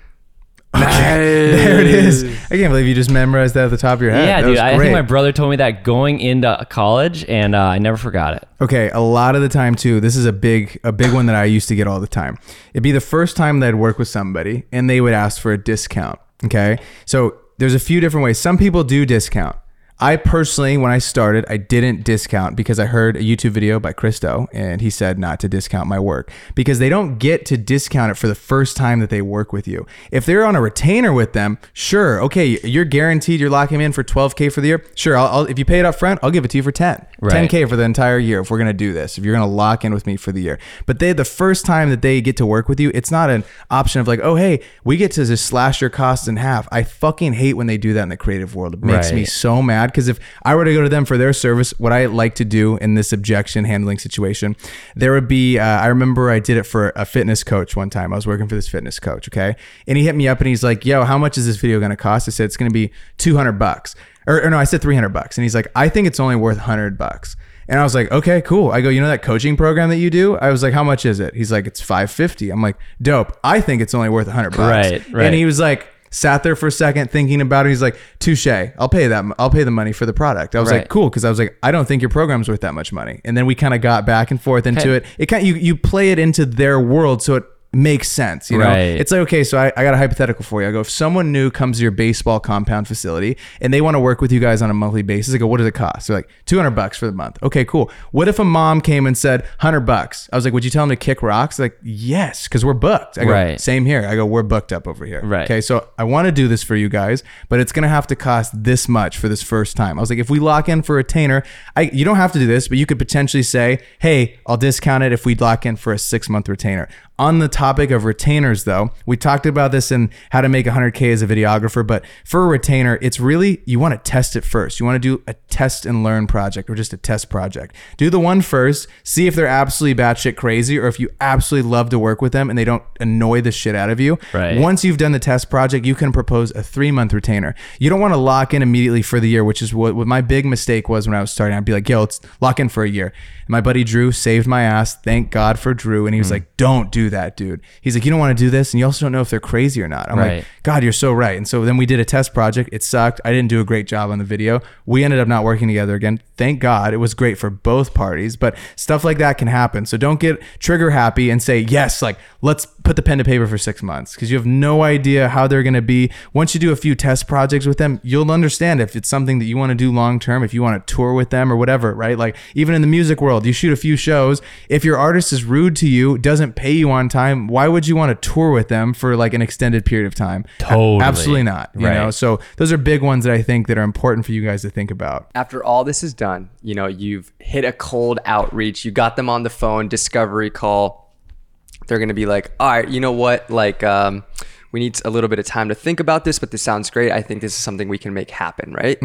Speaker 3: There it is. I can't believe you just memorized that at the top of your head.
Speaker 1: yeah,
Speaker 3: That
Speaker 1: dude.
Speaker 3: was
Speaker 1: I think my brother told me that going into college, and uh, I never forgot it.
Speaker 3: Okay, a lot of the time too. This is a big a big one that I used to get all the time. It'd be the first time that I'd work with somebody and they would ask for a discount. Okay, so there's a few different ways. Some people do discount. I personally, when I started, I didn't discount because I heard a YouTube video by Chris Do and he said not to discount my work because they don't get to discount it for the first time that they work with you. If they're on a retainer with them, sure, okay, you're guaranteed you're locking in for 12k for the year. Sure, I'll, I'll, if you pay it up front, I'll give it to you for 10,
Speaker 1: Right.
Speaker 3: 10k for the entire year if we're gonna do this. If you're gonna lock in with me for the year, but they the first time that they get to work with you, it's not an option of like, oh hey, we get to just slash your costs in half. I fucking hate when they do that in the creative world. It makes me so mad because if I were to go to them for their service, what I like to do in this objection handling situation, there would be. Uh, I remember I did it for a fitness coach one time. I was working for this fitness coach, okay, and he hit me up and he's like, "Yo, how much is this video going to cost?" I said, "It's going to be two hundred bucks." Or, or no, I said three hundred bucks, and he's like, "I think it's only worth hundred bucks." And I was like, okay, cool. I go, you know that coaching program that you do? I was like, how much is it? He's like, it's 550. I'm like, dope. I think it's only worth 100 bucks.
Speaker 1: Right, right.
Speaker 3: And he was like, sat there for a second thinking about it. He's like, touche. I'll pay that. I'll pay the money for the product. I was
Speaker 1: Right.
Speaker 3: like, cool. Cause I was like, I don't think your program's worth that much money. And then we kind of got back and forth into it. It kind of, you, you play it into their world. So it makes sense. You know,
Speaker 1: Right.
Speaker 3: it's like, okay, so I, I got a hypothetical for you. I go, if someone new comes to your baseball compound facility and they want to work with you guys on a monthly basis, I go, what does it cost? They're like, 200 bucks for the month. Okay, cool. What if a mom came and said 100 bucks? I was like, would you tell them to kick rocks? They're like, yes, because we're booked. I go,
Speaker 1: Right.
Speaker 3: same here. I go, we're booked up over here.
Speaker 1: Right.
Speaker 3: Okay, so I want to do this for you guys, but it's gonna have to cost this much for this first time. I was like, if we lock in for a retainer, I you don't have to do this, but you could potentially say, hey, I'll discount it if we lock in for a six month retainer. On the topic of retainers, though, we talked about this in how to make 100k as a videographer, but for a retainer, it's really you want to test it first. You want to do a test and learn project or just a test project. Do the one first, see if they're absolutely batshit crazy or if you absolutely love to work with them and they don't annoy the shit out of you.
Speaker 1: Right.
Speaker 3: Once you've done the test project, you can propose a three month retainer. You don't want to lock in immediately for the year, which is what, what my big mistake was when I was starting. I'd be like, yo, let's lock in for a year. My buddy Drew saved my ass. Thank God for Drew. And he was mm. like, don't do that, dude. He's like, you don't want to do this. And you also don't know if they're crazy or not. I'm
Speaker 1: Right.
Speaker 3: like, God, you're so right. And so then we did a test project. It sucked. I didn't do a great job on the video. We ended up not working together again. Thank God. It was great for both parties, but stuff like that can happen. So don't get trigger happy and say, yes, like, let's put the pen to paper for six months because you have no idea how they're going to be. Once you do a few test projects with them, you'll understand if it's something that you want to do long term, if you want to tour with them or whatever, right? Like, even in the music world, you shoot a few shows. If your artist is rude to you, doesn't pay you on time, why would you want to tour with them for like an extended period of time? A-
Speaker 1: Totally.
Speaker 3: Absolutely not. You
Speaker 1: Right.
Speaker 3: know, so those are big ones that I think that are important for you guys to think about.
Speaker 2: after all this is done, you know, you've hit a cold outreach, you got them on the phone, discovery call. They're going to be like, all right, you know what? Like, um, we need a little bit of time to think about this, but this sounds great. I think this is something we can make happen, right?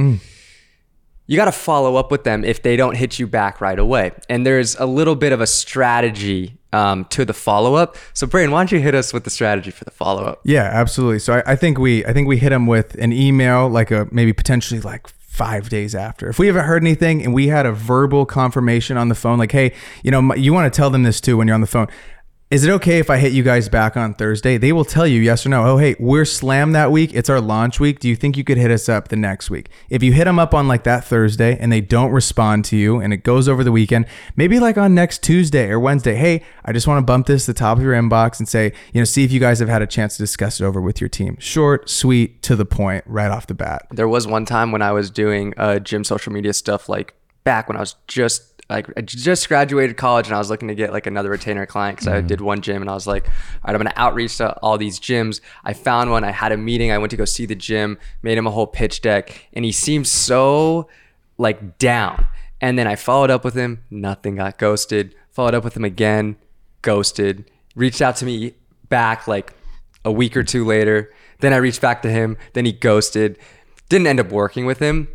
Speaker 2: You got to follow up with them if they don't hit you back right away. And there's a little bit of a strategy um, to the follow up. So, Brian, why don't you hit us with the strategy for the follow up?
Speaker 3: Yeah, absolutely. So I, I think we I think we hit them with an email, like a maybe potentially like five days after. If we haven't heard anything and we had a verbal confirmation on the phone, like, hey, you know, you want to tell them this too when you're on the phone. Is it okay if I hit you guys back on Thursday? They will tell you yes or no. Oh, hey, we're slammed that week. It's our launch week. Do you think you could hit us up the next week? If you hit them up on like that Thursday and they don't respond to you and it goes over the weekend, maybe like on next Tuesday or Wednesday, hey, I just want to bump this to the top of your inbox and say, you know, see if you guys have had a chance to discuss it over with your team. Short, sweet, to the point, right off the bat.
Speaker 2: There was one time when I was doing uh, gym social media stuff, like back when I was just like I just graduated college and I was looking to get like another retainer client because I mm-hmm. did one gym and I was like, all right, I'm gonna outreach to all these gyms. I found one. I had a meeting. I went to go see the gym. Made him a whole pitch deck, and he seemed so like down. And then I followed up with him. Nothing got ghosted. Followed up with him again. Ghosted. Reached out to me back like a week or two later. Then I reached back to him. Then he ghosted. Didn't end up working with him,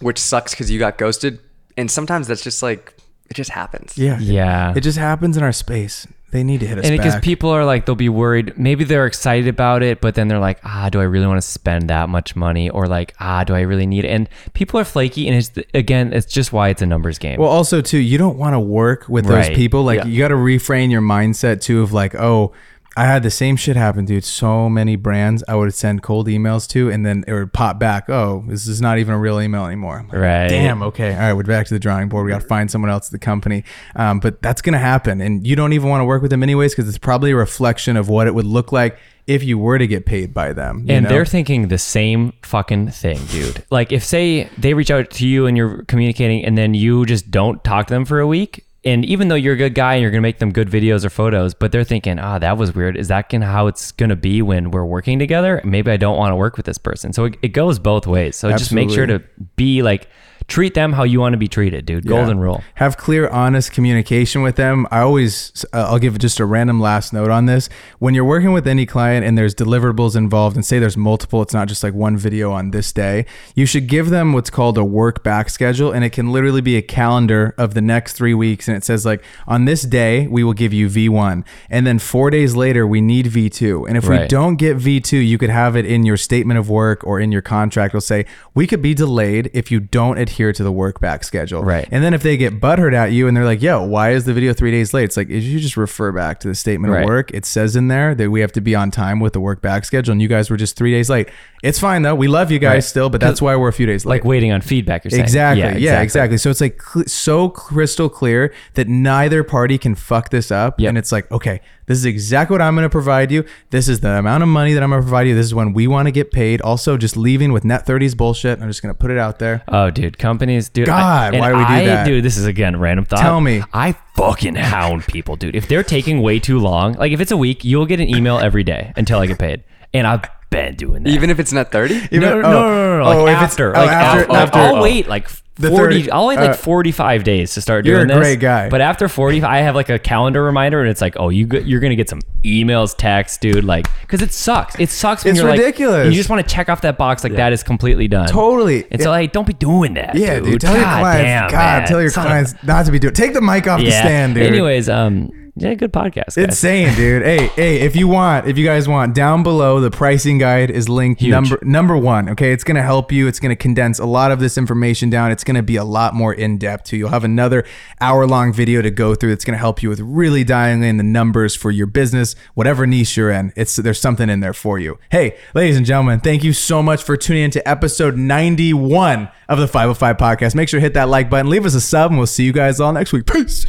Speaker 2: which sucks because you got ghosted. And sometimes that's just like It just happens.
Speaker 3: Yeah.
Speaker 1: Yeah.
Speaker 3: It just happens in our space. They need to hit us
Speaker 1: and because people are like they'll be worried maybe they're excited about it but then they're like ah do i really want to spend that much money or like ah do i really need it and people are flaky and it's again it's just why it's a numbers game
Speaker 3: Well, also too, you don't want to work with those
Speaker 1: Right.
Speaker 3: people. Like
Speaker 2: Yeah.
Speaker 3: you got to reframe your mindset too of like, oh, I had the same shit happen, dude. So many brands I would send cold emails to, and then it would pop back. Oh, this is not even a real email anymore. Like,
Speaker 1: Right.
Speaker 3: Damn. Okay. All right. We're back to the drawing board. We got to find someone else at the company. Um, but that's gonna happen, and you don't even want to work with them anyways because it's probably a reflection of what it would look like if you were to get paid by them. you
Speaker 1: and
Speaker 3: know?
Speaker 1: they're thinking the same fucking thing, dude. Like if say they reach out to you and you're communicating and then you just don't talk to them for a week, and even though you're a good guy and you're gonna make them good videos or photos, but they're thinking, ah, that was weird. Is that gonna how it's gonna be when we're working together? Maybe I don't want to work with this person. So it, it goes both ways. So just make sure to be like treat them how you want to be treated, dude. Golden
Speaker 3: Yeah.
Speaker 1: rule.
Speaker 3: Have clear, honest communication with them. I always, uh, I'll give just a random last note on this. When you're working with any client and there's deliverables involved, and say there's multiple, it's not just like one video on this day, you should give them what's called a work back schedule. And it can literally be a calendar of the next three weeks. And it says, like, on this day, we will give you V1. And then four days later, we need V2. And if we don't get V2, you could have it in your statement of work or in your contract. It'll say, we could be delayed if you don't adhere to the work back schedule.
Speaker 1: Right.
Speaker 3: And then if they get butthurt at you and they're like, yo, why is the video three days late? It's like, if you just refer back to the statement
Speaker 1: Right.
Speaker 3: of work, it says in there that we have to be on time with the work back schedule. And you guys were just three days late. It's fine though. We love you guys
Speaker 1: Right.
Speaker 3: still, but that's why we're a few days late.
Speaker 1: Like waiting on feedback. You're saying
Speaker 3: Exactly. Yeah, exactly. So it's like cl- so crystal clear that neither party can fuck this up.
Speaker 1: Yep.
Speaker 3: And it's like, okay, this is exactly what I'm going to provide you. This is the amount of money that I'm going to provide you. This is when we want to get paid. Also, just leaving with net 30s bullshit. I'm just going to put it out there.
Speaker 1: Oh, dude, companies, dude.
Speaker 3: God,
Speaker 1: and
Speaker 3: why do we do
Speaker 1: I,
Speaker 3: that?
Speaker 1: Dude, this is again random thought.
Speaker 3: Tell me.
Speaker 1: I fucking hound people, dude. If they're taking way too long, like if it's a week, you'll get an email every day until I get paid, and I've been doing that.
Speaker 2: Even if it's not 30?
Speaker 3: Even-
Speaker 1: no, no,
Speaker 3: oh,
Speaker 1: no, no, no, no,
Speaker 3: oh,
Speaker 1: Like
Speaker 3: if it's-
Speaker 1: after, like
Speaker 3: after-
Speaker 1: after,
Speaker 3: after-
Speaker 1: I'll
Speaker 3: oh.
Speaker 1: wait like.
Speaker 3: The
Speaker 1: 40
Speaker 3: 30
Speaker 1: I'll wait like
Speaker 3: uh,
Speaker 1: 45 days to start
Speaker 3: You're
Speaker 1: doing
Speaker 3: a
Speaker 1: this.
Speaker 3: great guy.
Speaker 1: But after 40, I have like a calendar reminder and it's like, oh, you g- you're going to get some emails, texts, dude. Like, because it sucks. It sucks when
Speaker 3: It's
Speaker 1: you're like-
Speaker 3: ridiculous.
Speaker 1: you just want to check off that box like that is completely done.
Speaker 3: Totally.
Speaker 1: And so, like, don't be doing that.
Speaker 3: Yeah,
Speaker 1: dude.
Speaker 3: dude. Tell your clients.
Speaker 1: damn,
Speaker 3: God,
Speaker 1: man.
Speaker 3: tell your
Speaker 1: Son
Speaker 3: clients not to be doing. Take the mic off the stand, dude.
Speaker 1: Anyways, um, yeah, good podcast. Guys.
Speaker 3: Insane, dude. Hey, hey, if you want, if you guys want, down below the pricing guide is linked
Speaker 1: Huge.
Speaker 3: number number one. Okay, it's gonna help you. It's gonna condense a lot of this information down. It's gonna be a lot more in depth too. You'll have another hour long video to go through. It's gonna help you with really dialing in the numbers for your business, whatever niche you're in. It's there's something in there for you. Hey, ladies and gentlemen, thank you so much for tuning in to episode 91 of the 505 podcast. Make sure to hit that like button, leave us a sub, and we'll see you guys all next week. Peace.